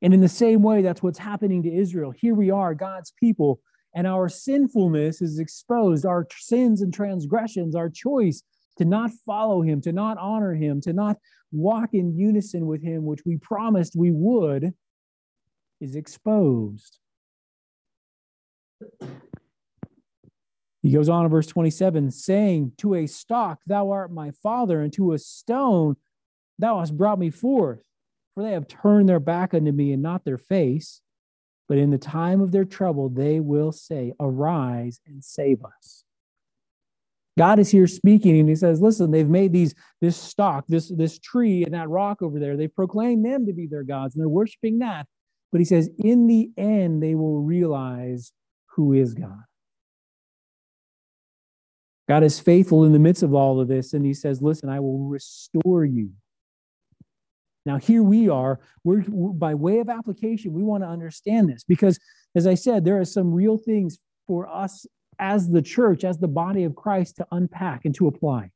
And in the same way, that's what's happening to Israel. Here we are, God's people, and our sinfulness is exposed, our sins and transgressions, our choice to not follow him, to not honor him, to not walk in unison with him, which we promised we would, is exposed. He goes on in verse 27 saying, To a stock, thou art my father, and to a stone, thou hast brought me forth. For they have turned their back unto me and not their face. But in the time of their trouble, they will say, Arise and save us. God is here speaking, and he says, Listen, they've made these this stock, this, this tree, and that rock over there. They've proclaimed them to be their gods, and they're worshiping that. But he says, in the end, they will realize who is God. God is faithful in the midst of all of this, and He says, Listen, I will restore you. Now, here we are, we're, by way of application, we want to understand this because, as I said, there are some real things for us as the church, as the body of Christ, to unpack and to apply.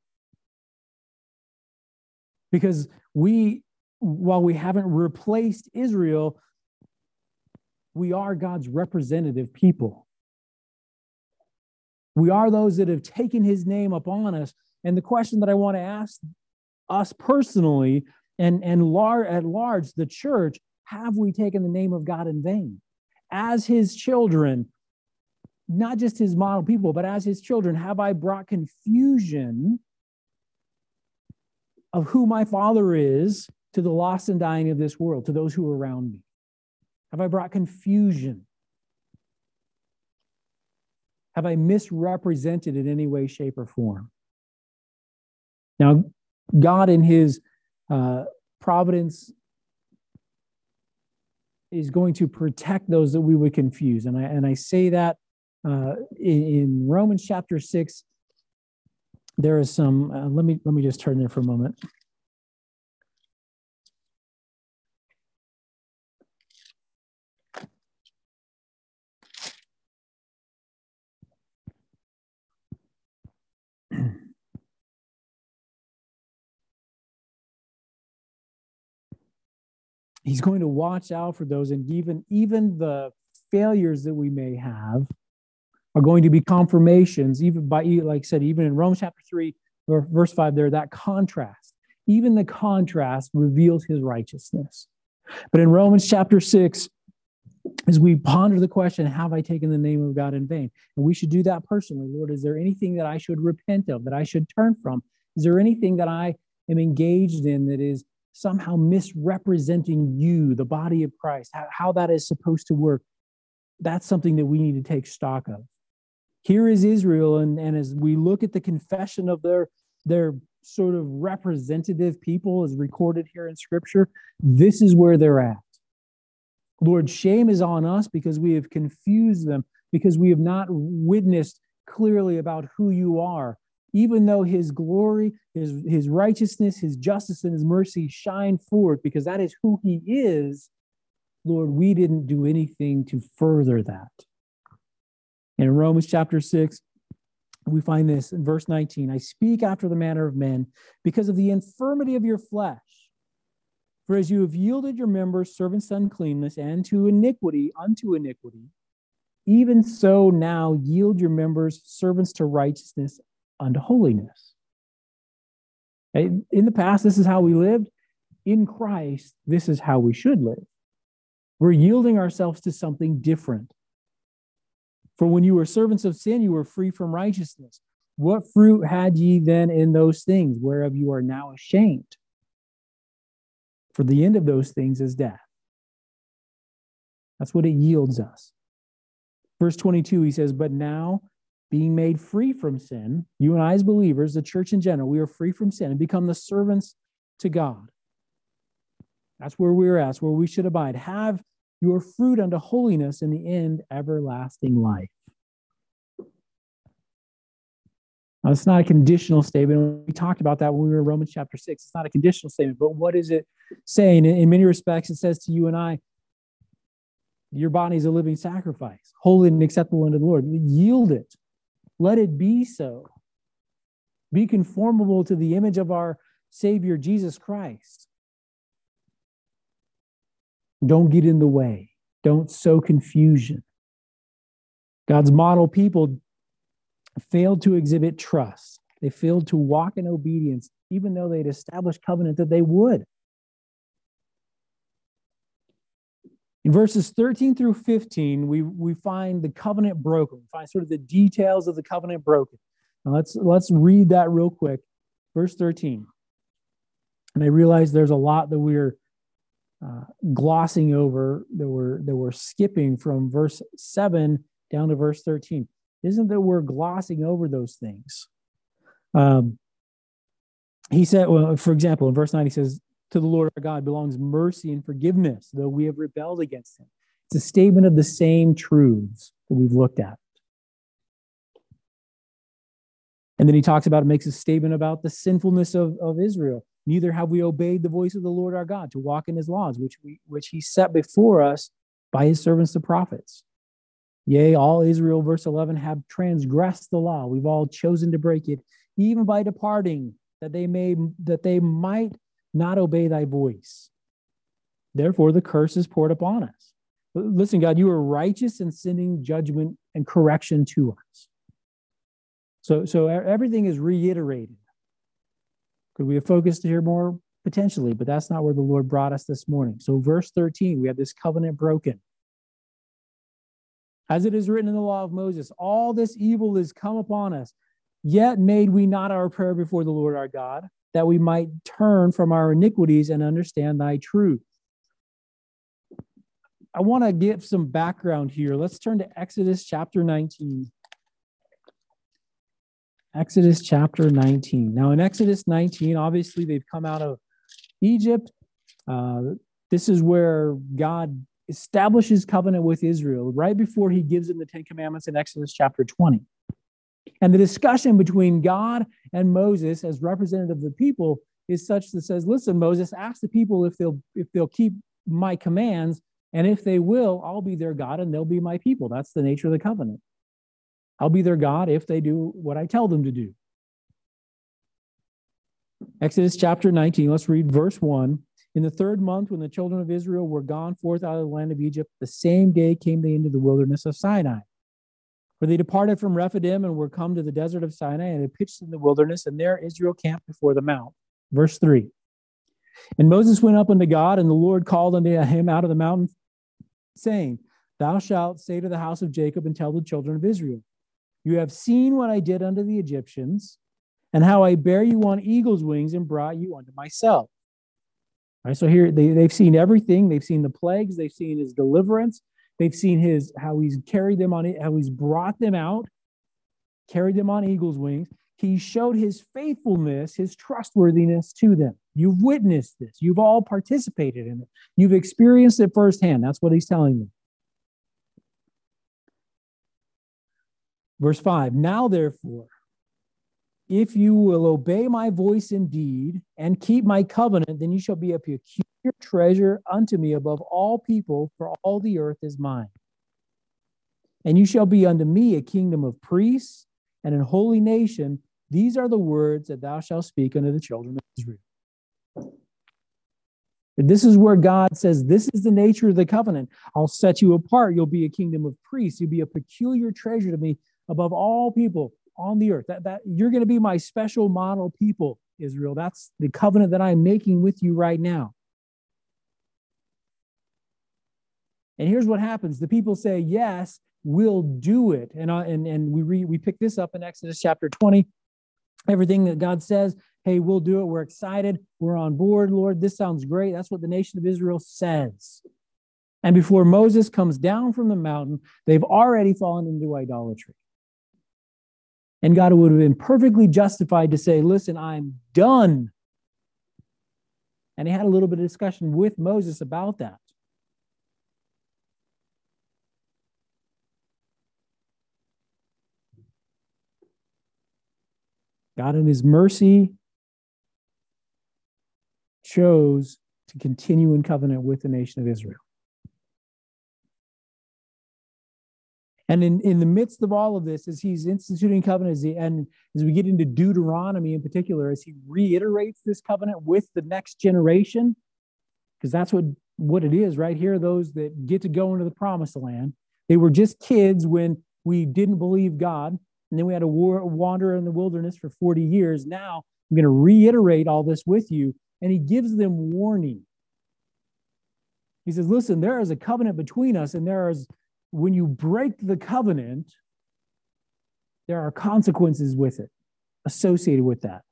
Because we, while we haven't replaced Israel, we are God's representative people. We are those that have taken his name upon us. And the question that I want to ask us personally and, and lar- at large, the church, have we taken the name of God in vain? As his children, not just his model people, but as his children, have I brought confusion of who my father is to the lost and dying of this world, to those who are around me? Have I brought confusion? Have I misrepresented in any way, shape, or form? Now, God, in His uh, providence, is going to protect those that we would confuse. And I, and I say that uh, in, in, Romans chapter 6, there is some, uh, let, me, let me just turn there for a moment. he's going to watch out for those and even even the failures that we may have are going to be confirmations even by like i said even in romans chapter 3 or verse 5 there that contrast even the contrast reveals his righteousness. But in romans chapter 6 as we ponder the question have i taken the name of god in vain? And we should do that personally. Lord is there anything that i should repent of that i should turn from? Is there anything that i am engaged in that is somehow misrepresenting you, the body of Christ, how, how that is supposed to work, that's something that we need to take stock of. Here is Israel, and, and as we look at the confession of their, their sort of representative people as recorded here in Scripture, this is where they're at. Lord, shame is on us because we have confused them, because we have not witnessed clearly about who you are even though his glory, his, his righteousness, his justice, and his mercy shine forth because that is who he is, Lord, we didn't do anything to further that. And in Romans chapter 6, we find this in verse 19 I speak after the manner of men because of the infirmity of your flesh. For as you have yielded your members servants to uncleanness and to iniquity unto iniquity, even so now yield your members servants to righteousness unto holiness. In the past, this is how we lived. In Christ, this is how we should live. We're yielding ourselves to something different. For when you were servants of sin, you were free from righteousness. What fruit had ye then in those things, whereof you are now ashamed? For the end of those things is death. That's what it yields us. Verse 22, he says, But now being made free from sin, you and I, as believers, the church in general, we are free from sin and become the servants to God. That's where we're at, where we should abide. Have your fruit unto holiness in the end, everlasting life. Now, it's not a conditional statement. We talked about that when we were in Romans chapter 6. It's not a conditional statement, but what is it saying? In many respects, it says to you and I, your body is a living sacrifice, holy and acceptable unto the Lord. Yield it. Let it be so. Be conformable to the image of our Savior, Jesus Christ. Don't get in the way. Don't sow confusion. God's model people failed to exhibit trust. They failed to walk in obedience, even though they'd established covenant that they would. In verses 13 through 15, we, we find the covenant broken. We find sort of the details of the covenant broken. Now let's let's read that real quick. Verse 13. And I realize there's a lot that we're uh, glossing over, that we're that we're skipping from verse 7 down to verse 13. Isn't that we're glossing over those things? Um, he said, well, for example, in verse 9, he says, to the Lord our God belongs mercy and forgiveness, though we have rebelled against him. It's a statement of the same truths that we've looked at. And then he talks about, makes a statement about the sinfulness of, of Israel. Neither have we obeyed the voice of the Lord our God to walk in his laws, which, we, which he set before us by his servants the prophets. Yea, all Israel, verse 11, have transgressed the law. We've all chosen to break it, even by departing, that they may that they might not obey thy voice. Therefore, the curse is poured upon us. Listen, God, you are righteous in sending judgment and correction to us. So, so everything is reiterated. Could we have focused here more? Potentially, but that's not where the Lord brought us this morning. So, verse 13, we have this covenant broken. As it is written in the law of Moses, all this evil is come upon us, yet made we not our prayer before the Lord our God that we might turn from our iniquities and understand thy truth. I want to give some background here. Let's turn to Exodus chapter 19. Exodus chapter 19. Now, in Exodus 19, obviously they've come out of Egypt. Uh, this is where God establishes covenant with Israel right before he gives them the Ten Commandments in Exodus chapter 20. And the discussion between God and Moses as representative of the people is such that says, listen, Moses, ask the people if they'll if they'll keep my commands, and if they will, I'll be their God and they'll be my people. That's the nature of the covenant. I'll be their God if they do what I tell them to do. Exodus chapter 19, let's read verse 1. In the third month, when the children of Israel were gone forth out of the land of Egypt, the same day came they into the wilderness of Sinai. For they departed from Rephidim and were come to the desert of Sinai and had pitched in the wilderness, and there Israel camped before the mount. Verse 3. And Moses went up unto God, and the Lord called unto him out of the mountain, saying, Thou shalt say to the house of Jacob and tell the children of Israel, You have seen what I did unto the Egyptians, and how I bare you on eagle's wings and brought you unto myself. All right, so here they, they've seen everything. They've seen the plagues, they've seen his deliverance, they've seen his how he's carried them on how he's brought them out, carried them on eagle's wings. He showed his faithfulness, his trustworthiness to them. You've witnessed this. You've all participated in it. You've experienced it firsthand. That's what he's telling them. Verse 5 Now, therefore, if you will obey my voice indeed and keep my covenant, then you shall be a peculiar treasure unto me above all people, for all the earth is mine. And you shall be unto me a kingdom of priests and a holy nation. These are the words that thou shalt speak unto the children of Israel. This is where God says, This is the nature of the covenant. I'll set you apart. You'll be a kingdom of priests. You'll be a peculiar treasure to me above all people on the earth. That, that you're going to be my special model people, Israel. That's the covenant that I'm making with you right now. And here's what happens: the people say, "Yes, we'll do it." And uh, and and we read, we pick this up in Exodus chapter 20 everything that God says, hey, we'll do it. We're excited. We're on board, Lord. This sounds great. That's what the nation of Israel says. And before Moses comes down from the mountain, they've already fallen into idolatry. And God would have been perfectly justified to say, listen, I'm done. And he had a little bit of discussion with Moses about that. God, in his mercy, chose to continue in covenant with the nation of Israel. And in, in the midst of all of this, as he's instituting covenant, and as we get into Deuteronomy in particular, as he reiterates this covenant with the next generation, because that's what, what it is right here, those that get to go into the promised land. They were just kids when we didn't believe God. And then we had to war, wander in the wilderness for 40 years. Now I'm going to reiterate all this with you. And he gives them warning. He says, Listen, there is a covenant between us, and there is, when you break the covenant, there are consequences with it associated with that.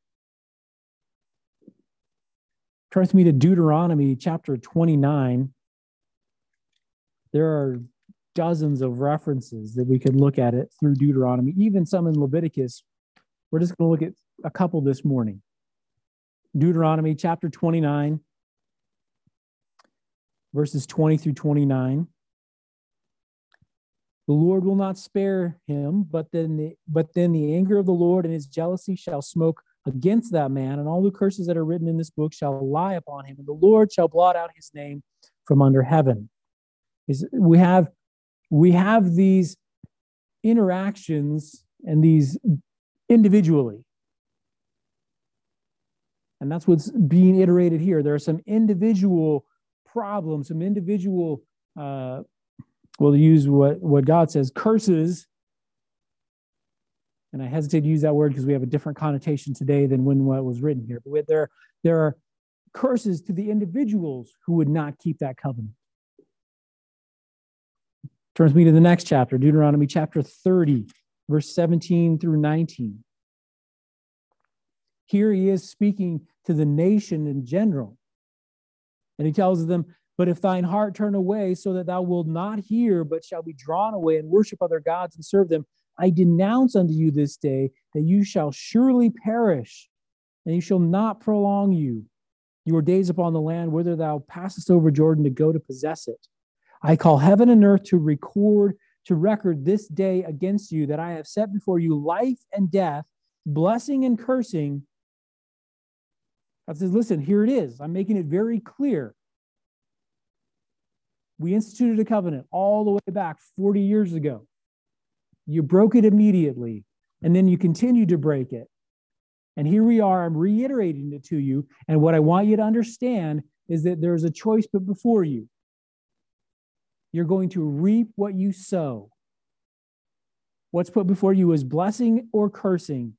Turn with me to Deuteronomy chapter 29. There are dozens of references that we could look at it through Deuteronomy, even some in Leviticus. We're just going to look at a couple this morning. Deuteronomy chapter 29, verses 20 through 29. The Lord will not spare him, but then the, but then the anger of the Lord and his jealousy shall smoke against that man, and all the curses that are written in this book shall lie upon him, and the Lord shall blot out his name from under heaven. Is We have we have these interactions and these individually. And that's what's being iterated here. There are some individual problems, some individual, uh, we'll use what, what God says, curses. And I hesitate to use that word because we have a different connotation today than when what was written here. But there, there are curses to the individuals who would not keep that covenant. Turns me to the next chapter, Deuteronomy chapter 30, verse 17 through 19. Here he is speaking to the nation in general. And he tells them, But if thine heart turn away, so that thou wilt not hear, but shall be drawn away and worship other gods and serve them, I denounce unto you this day that you shall surely perish, and you shall not prolong you your days upon the land whither thou passest over Jordan to go to possess it. I call heaven and earth to record, to record this day against you that I have set before you life and death, blessing and cursing. God says, listen, here it is. I'm making it very clear. We instituted a covenant all the way back 40 years ago. You broke it immediately, and then you continued to break it. And here we are, I'm reiterating it to you. And what I want you to understand is that there's a choice put before you. You're going to reap what you sow. What's put before you is blessing or cursing.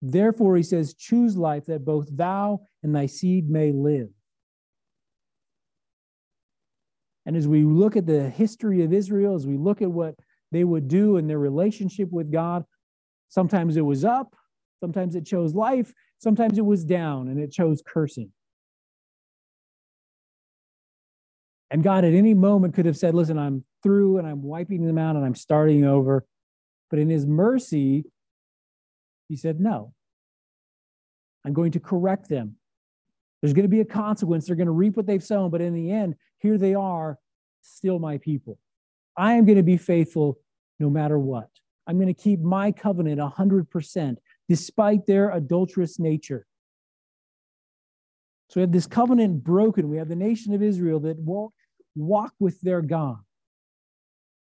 Therefore, he says, choose life that both thou and thy seed may live. And as we look at the history of Israel, as we look at what they would do in their relationship with God, sometimes it was up, sometimes it chose life, sometimes it was down, and it chose cursing. And God at any moment could have said, Listen, I'm through and I'm wiping them out and I'm starting over. But in his mercy, he said, No, I'm going to correct them. There's going to be a consequence. They're going to reap what they've sown. But in the end, here they are, still my people. I am going to be faithful no matter what. I'm going to keep my covenant 100% despite their adulterous nature. So we have this covenant broken. We have the nation of Israel that won't walk with their God.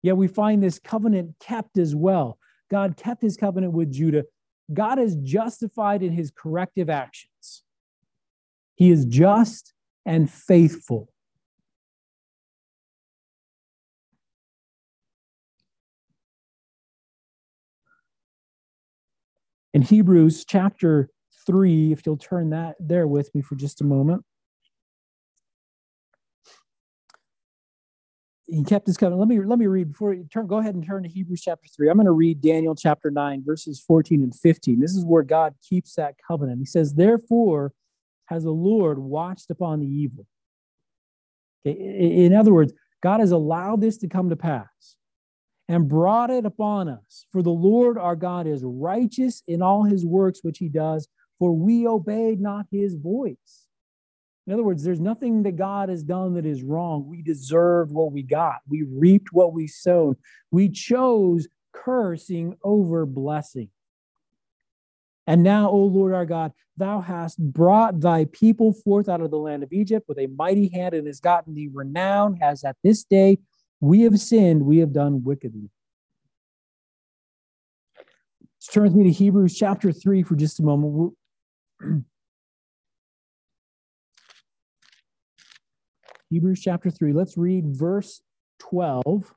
Yet we find this covenant kept as well. God kept his covenant with Judah. God is justified in his corrective actions. He is just and faithful. In Hebrews chapter 3, if you'll turn that there with me for just a moment. he kept his covenant. Let me let me read before you turn. Go ahead and turn to Hebrews chapter three. I'm going to read Daniel chapter nine, verses 14 and 15. This is where God keeps that covenant. He says, "Therefore, has the Lord watched upon the evil." Okay? In other words, God has allowed this to come to pass and brought it upon us. For the Lord our God is righteous in all His works which He does. For we obeyed not His voice. In other words, there's nothing that God has done that is wrong. We deserved what we got. We reaped what we sowed. We chose cursing over blessing. And now, O Lord our God, thou hast brought thy people forth out of the land of Egypt with a mighty hand and has gotten thee renown, as at this day we have sinned, we have done wickedly. Let's turn with me to Hebrews chapter 3 for just a moment. Hebrews chapter 3. Let's read verse 12.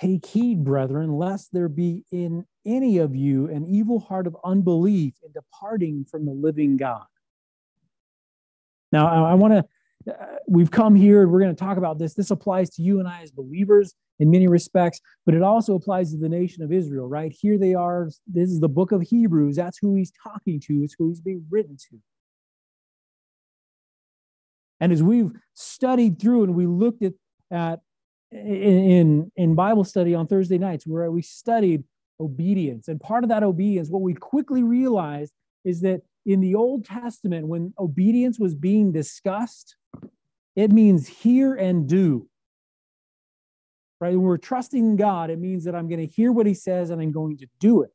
Take heed, brethren, lest there be in any of you an evil heart of unbelief in departing from the living God. Now, I, I want to uh, we've come here we're going to talk about this. This applies to you and I as believers in many respects, but it also applies to the nation of Israel, right? Here they are. This is the book of Hebrews. That's who he's talking to, it's who he's being written to. And as we've studied through and we looked at, at in, in Bible study on Thursday nights, where we studied obedience. And part of that obedience, what we quickly realized is that in the Old Testament, when obedience was being discussed, it means hear and do. Right? When we're trusting God, it means that I'm going to hear what he says and I'm going to do it.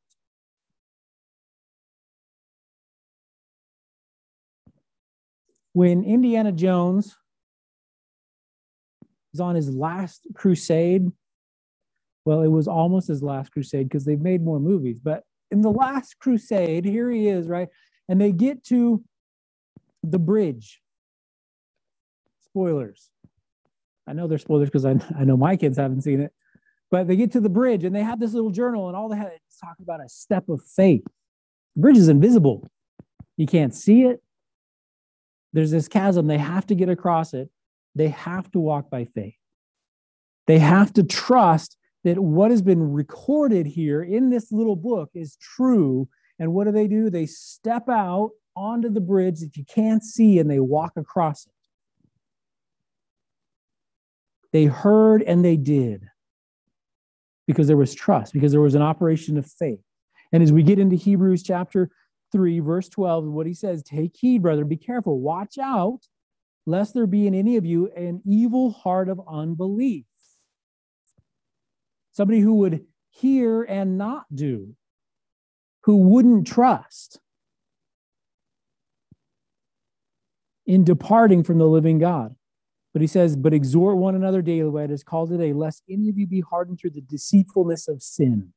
When Indiana Jones was on his last crusade, well, it was almost his last crusade because they've made more movies, but in the last crusade, here he is, right? And they get to the bridge. Spoilers. I know they're spoilers because I, I know my kids haven't seen it. But they get to the bridge and they have this little journal, and all they have is talking about a step of faith. The bridge is invisible. You can't see it. There's this chasm. They have to get across it. They have to walk by faith. They have to trust that what has been recorded here in this little book is true. And what do they do? They step out onto the bridge that you can't see and they walk across it. They heard and they did because there was trust, because there was an operation of faith. And as we get into Hebrews chapter 3, verse 12, what he says, take heed, brother, be careful, watch out, lest there be in any of you an evil heart of unbelief. Somebody who would hear and not do, who wouldn't trust in departing from the living God. But he says, But exhort one another daily, what is called today, lest any of you be hardened through the deceitfulness of sin.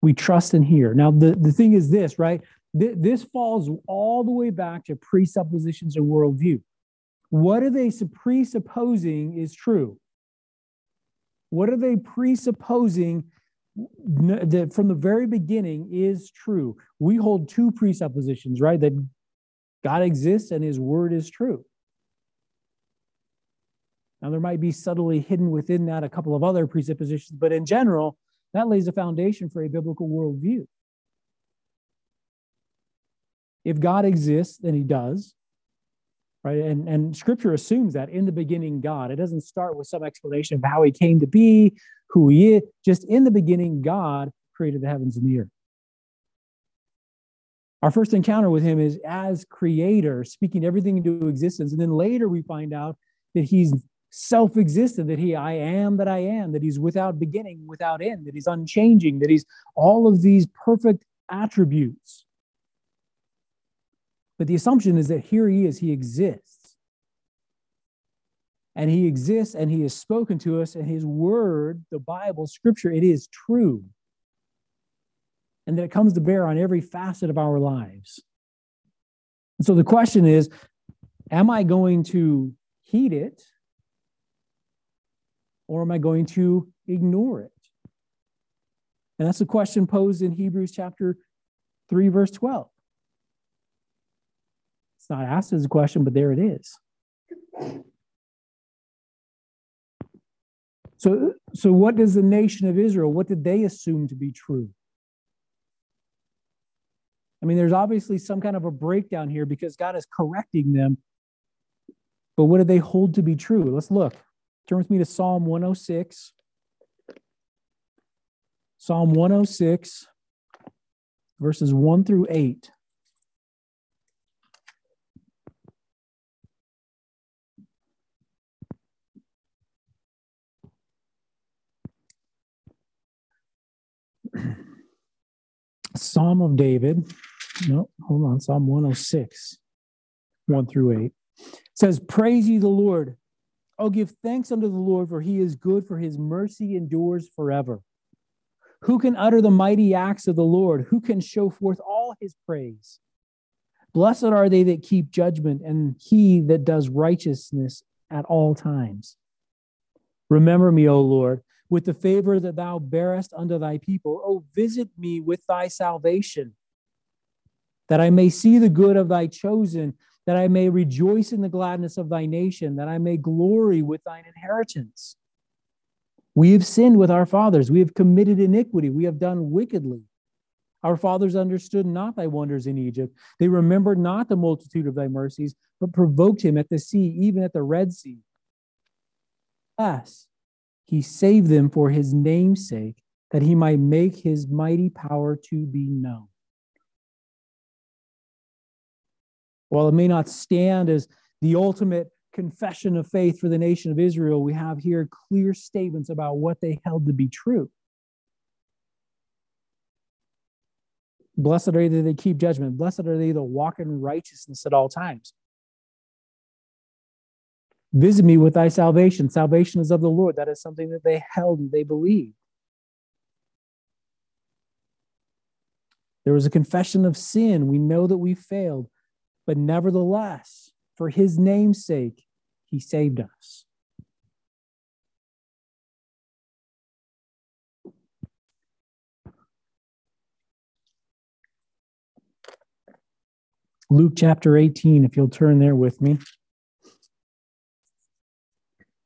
We trust and hear. Now, the, the thing is this, right? Th- this falls all the way back to presuppositions and worldview. What are they presupposing is true? What are they presupposing that from the very beginning is true? We hold two presuppositions, right? That God exists and his word is true. Now, there might be subtly hidden within that a couple of other presuppositions, but in general, that lays a foundation for a biblical worldview. If God exists, then he does, right? And, and scripture assumes that in the beginning, God. It doesn't start with some explanation of how he came to be, who he is. Just in the beginning, God created the heavens and the earth. Our first encounter with him is as creator, speaking everything into existence. And then later we find out that he's self existent, that he, I am that I am, that he's without beginning, without end, that he's unchanging, that he's all of these perfect attributes. But the assumption is that here he is, he exists. And he exists and he has spoken to us, and his word, the Bible, scripture, it is true. And that it comes to bear on every facet of our lives. And so the question is Am I going to heed it or am I going to ignore it? And that's the question posed in Hebrews chapter 3, verse 12. It's not asked as a question, but there it is. So, so what does the nation of Israel, what did they assume to be true? I mean, there's obviously some kind of a breakdown here because God is correcting them. But what do they hold to be true? Let's look. Turn with me to Psalm 106. Psalm 106, verses 1 through 8. Psalm of David. No, hold on. Psalm 106, 1 through 8. It says, Praise ye the Lord Oh, give thanks unto the Lord, for he is good, for his mercy endures forever. Who can utter the mighty acts of the Lord? Who can show forth all his praise? Blessed are they that keep judgment, and he that does righteousness at all times. Remember me, O Lord, with the favor that thou bearest unto thy people. O visit me with thy salvation, that I may see the good of thy chosen that I may rejoice in the gladness of thy nation, that I may glory with thine inheritance. We have sinned with our fathers. We have committed iniquity. We have done wickedly. Our fathers understood not thy wonders in Egypt. They remembered not the multitude of thy mercies, but provoked him at the sea, even at the Red Sea. Thus, he saved them for his name's sake, that he might make his mighty power to be known. While it may not stand as the ultimate confession of faith for the nation of Israel, we have here clear statements about what they held to be true. Blessed are they that keep judgment. Blessed are they that walk in righteousness at all times. Visit me with thy salvation. Salvation is of the Lord. That is something that they held and they believed. There was a confession of sin. We know that we failed. But nevertheless, for his name's sake, he saved us. Luke chapter 18, if you'll turn there with me.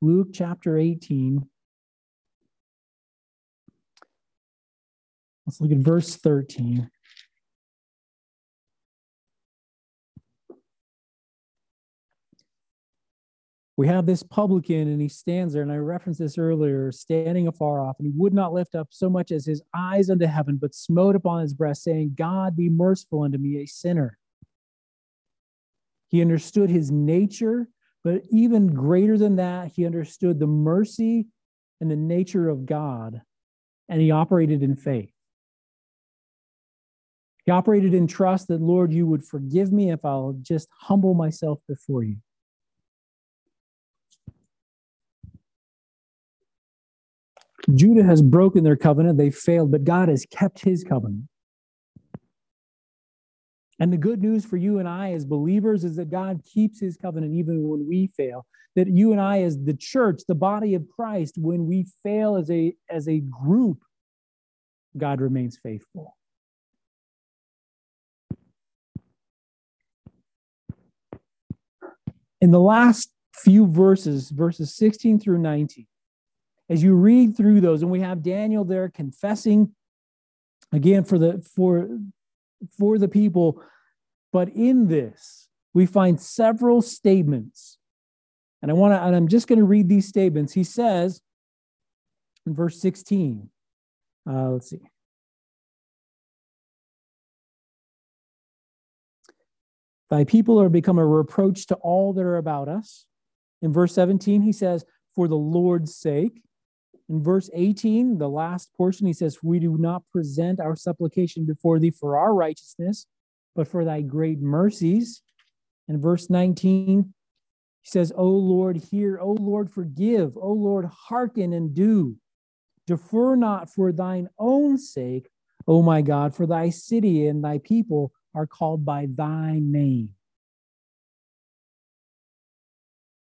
Luke chapter 18. Let's look at verse 13. We have this publican, and he stands there, and I referenced this earlier, standing afar off, and he would not lift up so much as his eyes unto heaven, but smote upon his breast, saying, God be merciful unto me, a sinner. He understood his nature, but even greater than that, he understood the mercy and the nature of God, and he operated in faith. He operated in trust that, Lord, you would forgive me if I'll just humble myself before you. Judah has broken their covenant, they failed, but God has kept his covenant. And the good news for you and I as believers is that God keeps his covenant even when we fail. That you and I, as the church, the body of Christ, when we fail as a, as a group, God remains faithful. In the last few verses, verses 16 through 19, as you read through those, and we have Daniel there confessing again for the for for the people but in this, we find several statements. And I want to, and I'm just going to read these statements. He says in verse 16, uh, let's see. Thy people are become a reproach to all that are about us. In verse 17, he says, For the Lord's sake. In verse 18, the last portion, he says, We do not present our supplication before thee for our righteousness, but for thy great mercies. In verse 19, he says, O Lord, hear, O Lord, forgive, O Lord, hearken and do. Defer not for thine own sake, O my God, for thy city and thy people are called by thy name.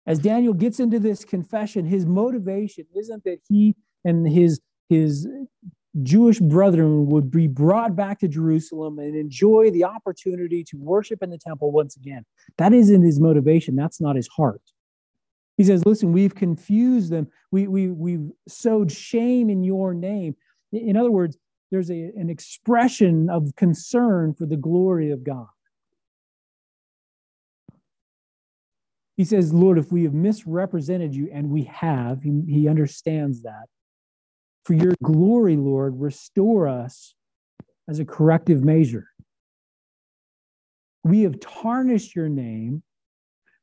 As Daniel gets into this confession, his motivation isn't that he and his, his Jewish brethren would be brought back to Jerusalem and enjoy the opportunity to worship in the temple once again. That isn't his motivation. That's not his heart. He says, Listen, we've confused them. We, we, we've sowed shame in your name. In other words, there's a, an expression of concern for the glory of God. He says, Lord, if we have misrepresented you, and we have, he, he understands that for your glory, Lord, restore us as a corrective measure. We have tarnished your name,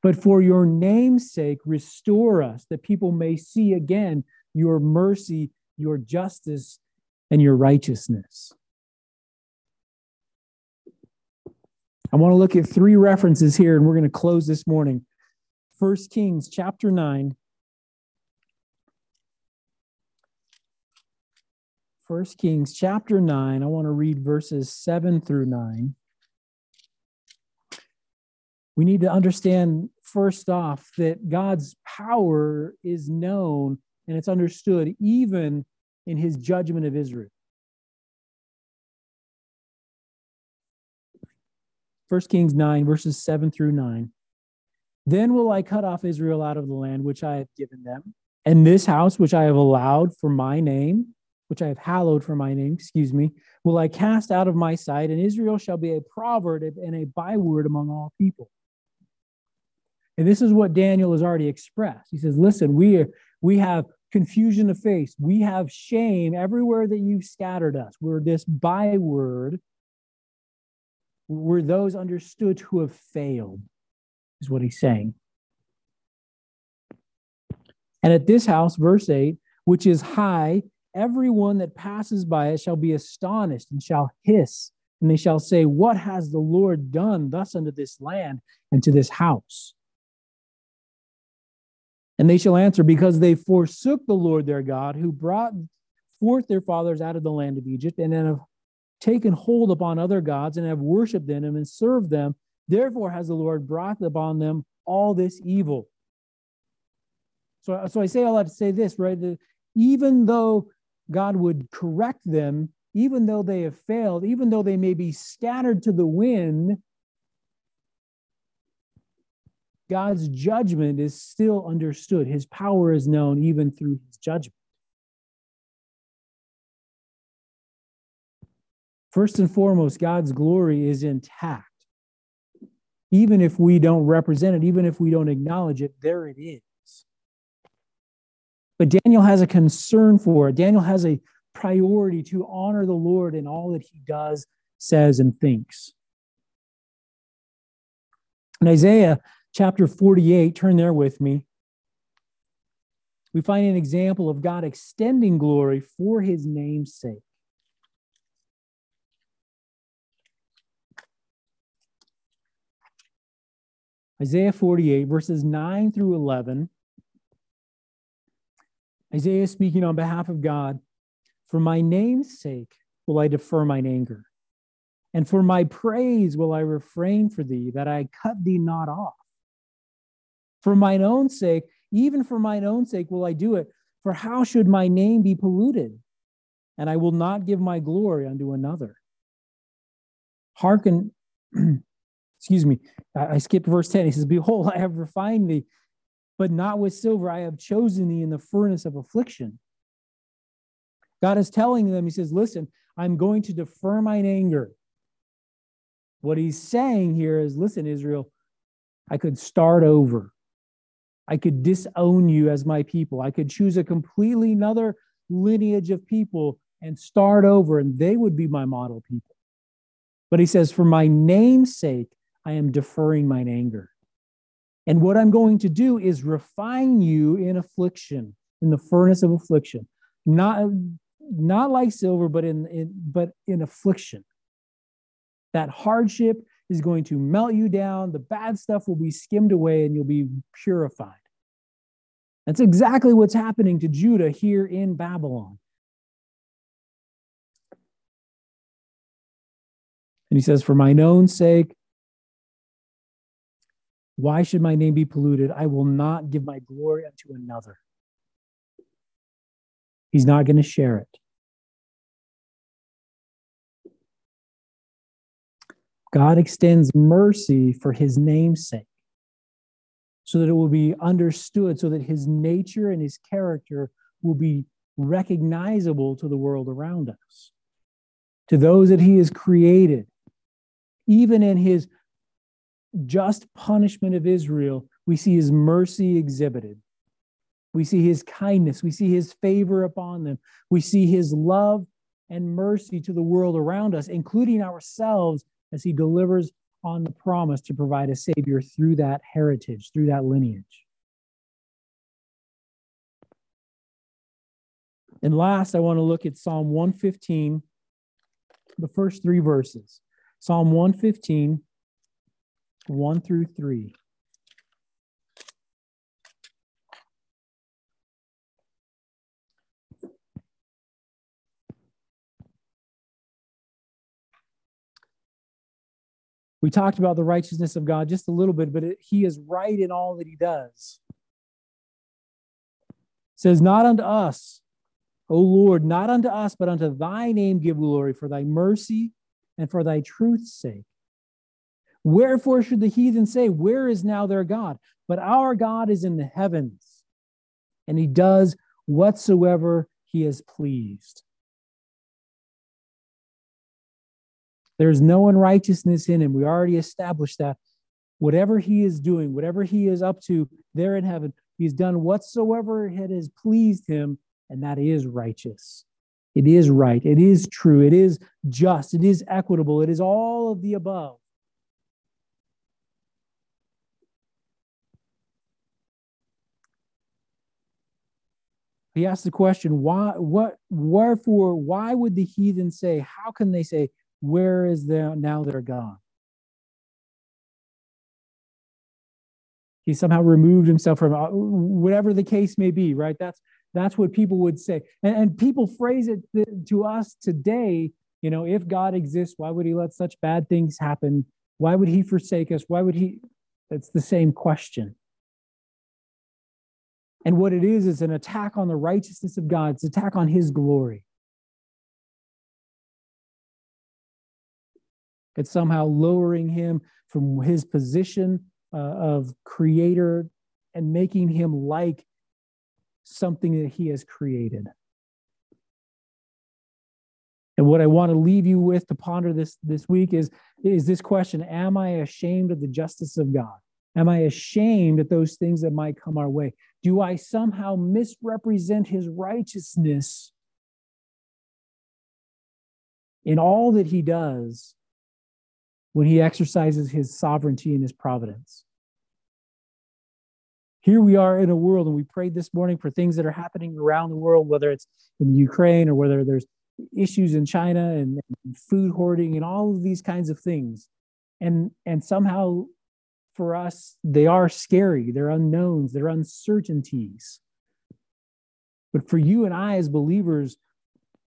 but for your name's sake, restore us that people may see again your mercy, your justice, and your righteousness. I want to look at three references here, and we're going to close this morning. First Kings chapter 9, First Kings chapter 9. I want to read verses 7 through 9. We need to understand, first off, that God's power is known and it's understood even in his judgment of Israel. First Kings 9, verses 7 through 9. Then will I cut off Israel out of the land which I have given them, and this house which I have allowed for my name which I have hallowed for my name, excuse me, will I cast out of my sight, and Israel shall be a proverb and a byword among all people. And this is what Daniel has already expressed. He says, Listen, we, are, we have confusion of face, we have shame everywhere that you've scattered us. We're this byword. We're those understood who have failed, is what he's saying. And at this house, verse 8, which is high everyone that passes by it shall be astonished and shall hiss, and they shall say, What has the Lord done thus unto this land and to this house? And they shall answer, Because they forsook the Lord their God, who brought forth their fathers out of the land of Egypt, and have taken hold upon other gods, and have worshipped them and served them. Therefore has the Lord brought upon them all this evil. So, so I say all that to say this, right? That even though God would correct them, even though they have failed, even though they may be scattered to the wind. God's judgment is still understood. His power is known even through his judgment. First and foremost, God's glory is intact. Even if we don't represent it, even if we don't acknowledge it, there it is. But Daniel has a concern for it. Daniel has a priority to honor the Lord in all that he does, says, and thinks. In Isaiah chapter 48, turn there with me, we find an example of God extending glory for his name's sake. Isaiah 48, verses 9 through 11. Isaiah speaking on behalf of God For my name's sake will I defer mine anger, and for my praise will I refrain for thee, that I cut thee not off. For mine own sake, even for mine own sake will I do it. For how should my name be polluted? And I will not give my glory unto another. Hearken, excuse me, I, I skipped verse 10. He says, Behold, I have refined thee, but not with silver. I have chosen thee in the furnace of affliction. God is telling them, He says, Listen, I'm going to defer mine anger. What he's saying here is, Listen, Israel, I could start over. I could disown you as my people. I could choose a completely another lineage of people and start over, and they would be my model people. But he says, For my name's sake, I am deferring mine anger. And what I'm going to do is refine you in affliction, in the furnace of affliction. Not, not like silver, but in, in but in affliction. That hardship is going to melt you down. The bad stuff will be skimmed away and you'll be purified. That's exactly what's happening to Judah here in Babylon. And he says, For mine own sake, why should my name be polluted? I will not give my glory unto another. He's not going to share it. God extends mercy for his name's sake, so that it will be understood, so that his nature and his character will be recognizable to the world around us, to those that he has created. Even in his just punishment of Israel, we see his mercy exhibited. We see his kindness. We see his favor upon them. We see his love and mercy to the world around us, including ourselves as he delivers on the promise to provide a Savior through that heritage, through that lineage. And last, I want to look at Psalm 115, the first three verses. Psalm 115, 1 through 3. We talked about the righteousness of God just a little bit, but it, he is right in all that he does. It says, Not unto us, O Lord, not unto us, but unto thy name give glory for thy mercy and for thy truth's sake. Wherefore should the heathen say, Where is now their God? But our God is in the heavens, and he does whatsoever he is pleased. There's no unrighteousness in him. We already established that. Whatever he is doing, whatever he is up to there in heaven, he's done whatsoever it has pleased him, and that is righteous. It is right. It is true. It is just. It is equitable. It is all of the above. He asks the question, why, what, wherefore, why would the heathen say, how can they say, where is there now their God? He somehow removed himself from uh, whatever the case may be, right? That's that's what people would say. And, and people phrase it to us today, you know, if God exists, why would he let such bad things happen? Why would he forsake us? Why would he? It's the same question. And what it is is an attack on the righteousness of God, it's an attack on his glory. It's somehow lowering him from his position uh, of creator and making him like something that he has created. And what I want to leave you with to ponder this this week is, is this question Am I ashamed of the justice of God? Am I ashamed at those things that might come our way? Do I somehow misrepresent his righteousness in all that he does when he exercises his sovereignty and his providence? Here we are in a world, and we prayed this morning for things that are happening around the world, whether it's in the Ukraine or whether there's issues in China and, and food hoarding and all of these kinds of things. And, and somehow for us, they are scary. They're unknowns, they're uncertainties. But for you and I as believers,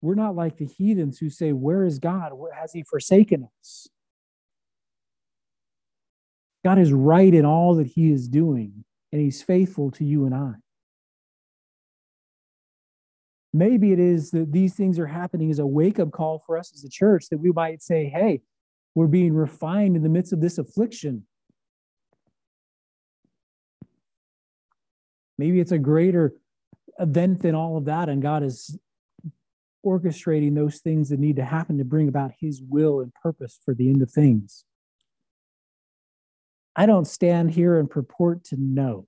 we're not like the heathens who say, Where is God? Has he forsaken us? God is right in all that he is doing, and he's faithful to you and I. Maybe it is that these things are happening as a wake up call for us as a church that we might say, Hey, we're being refined in the midst of this affliction. Maybe it's a greater event than all of that, and God is orchestrating those things that need to happen to bring about His will and purpose for the end of things. I don't stand here and purport to know.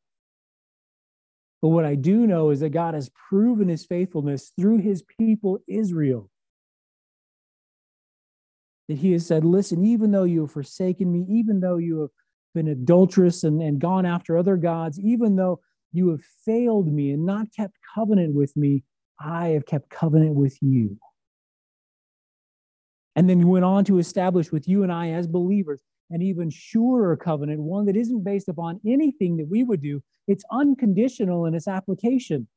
But what I do know is that God has proven his faithfulness through his people, Israel. That he has said, Listen, even though you have forsaken me, even though you have been adulterous and, and gone after other gods, even though you have failed me and not kept covenant with me. I have kept covenant with you. And then he went on to establish with you and I as believers an even surer covenant, one that isn't based upon anything that we would do. It's unconditional in its application.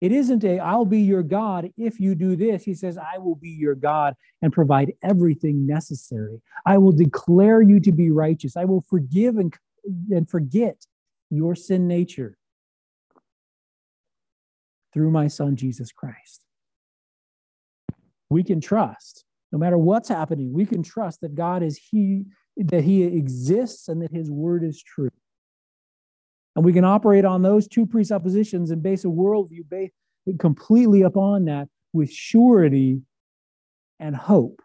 It isn't a, I'll be your God if you do this. He says, I will be your God and provide everything necessary. I will declare you to be righteous. I will forgive and, and forget your sin nature through my son, Jesus Christ. We can trust, no matter what's happening, we can trust that God is He, that He exists and that His word is true. And we can operate on those two presuppositions and base a worldview based completely upon that with surety and hope.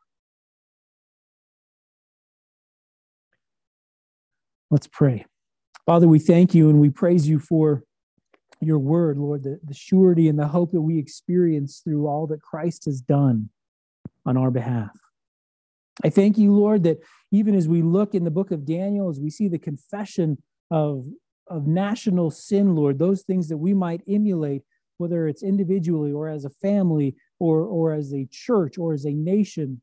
Let's pray. Father, we thank you and we praise you for your word, Lord, the, the surety and the hope that we experience through all that Christ has done on our behalf. I thank you, Lord, that even as we look in the book of Daniel, as we see the confession of, of national sin, Lord, those things that we might emulate, whether it's individually or as a family or, or as a church or as a nation.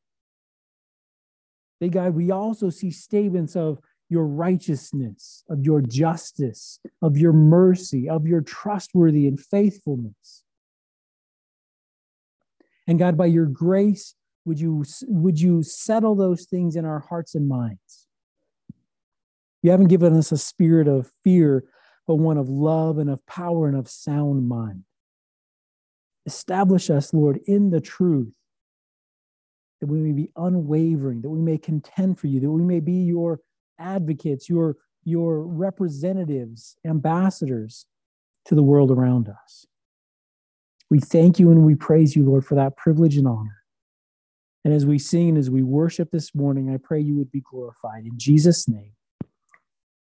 They, God, we also see statements of your righteousness, of your justice, of your mercy, of your trustworthy and faithfulness. And God, by your grace, would you, would you settle those things in our hearts and minds? You haven't given us a spirit of fear, but one of love and of power and of sound mind. Establish us, Lord, in the truth, that we may be unwavering, that we may contend for you, that we may be your advocates, your, your representatives, ambassadors to the world around us. We thank you and we praise you, Lord, for that privilege and honor. And as we sing and as we worship this morning, I pray you would be glorified. In Jesus' name,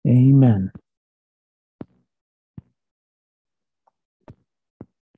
amen.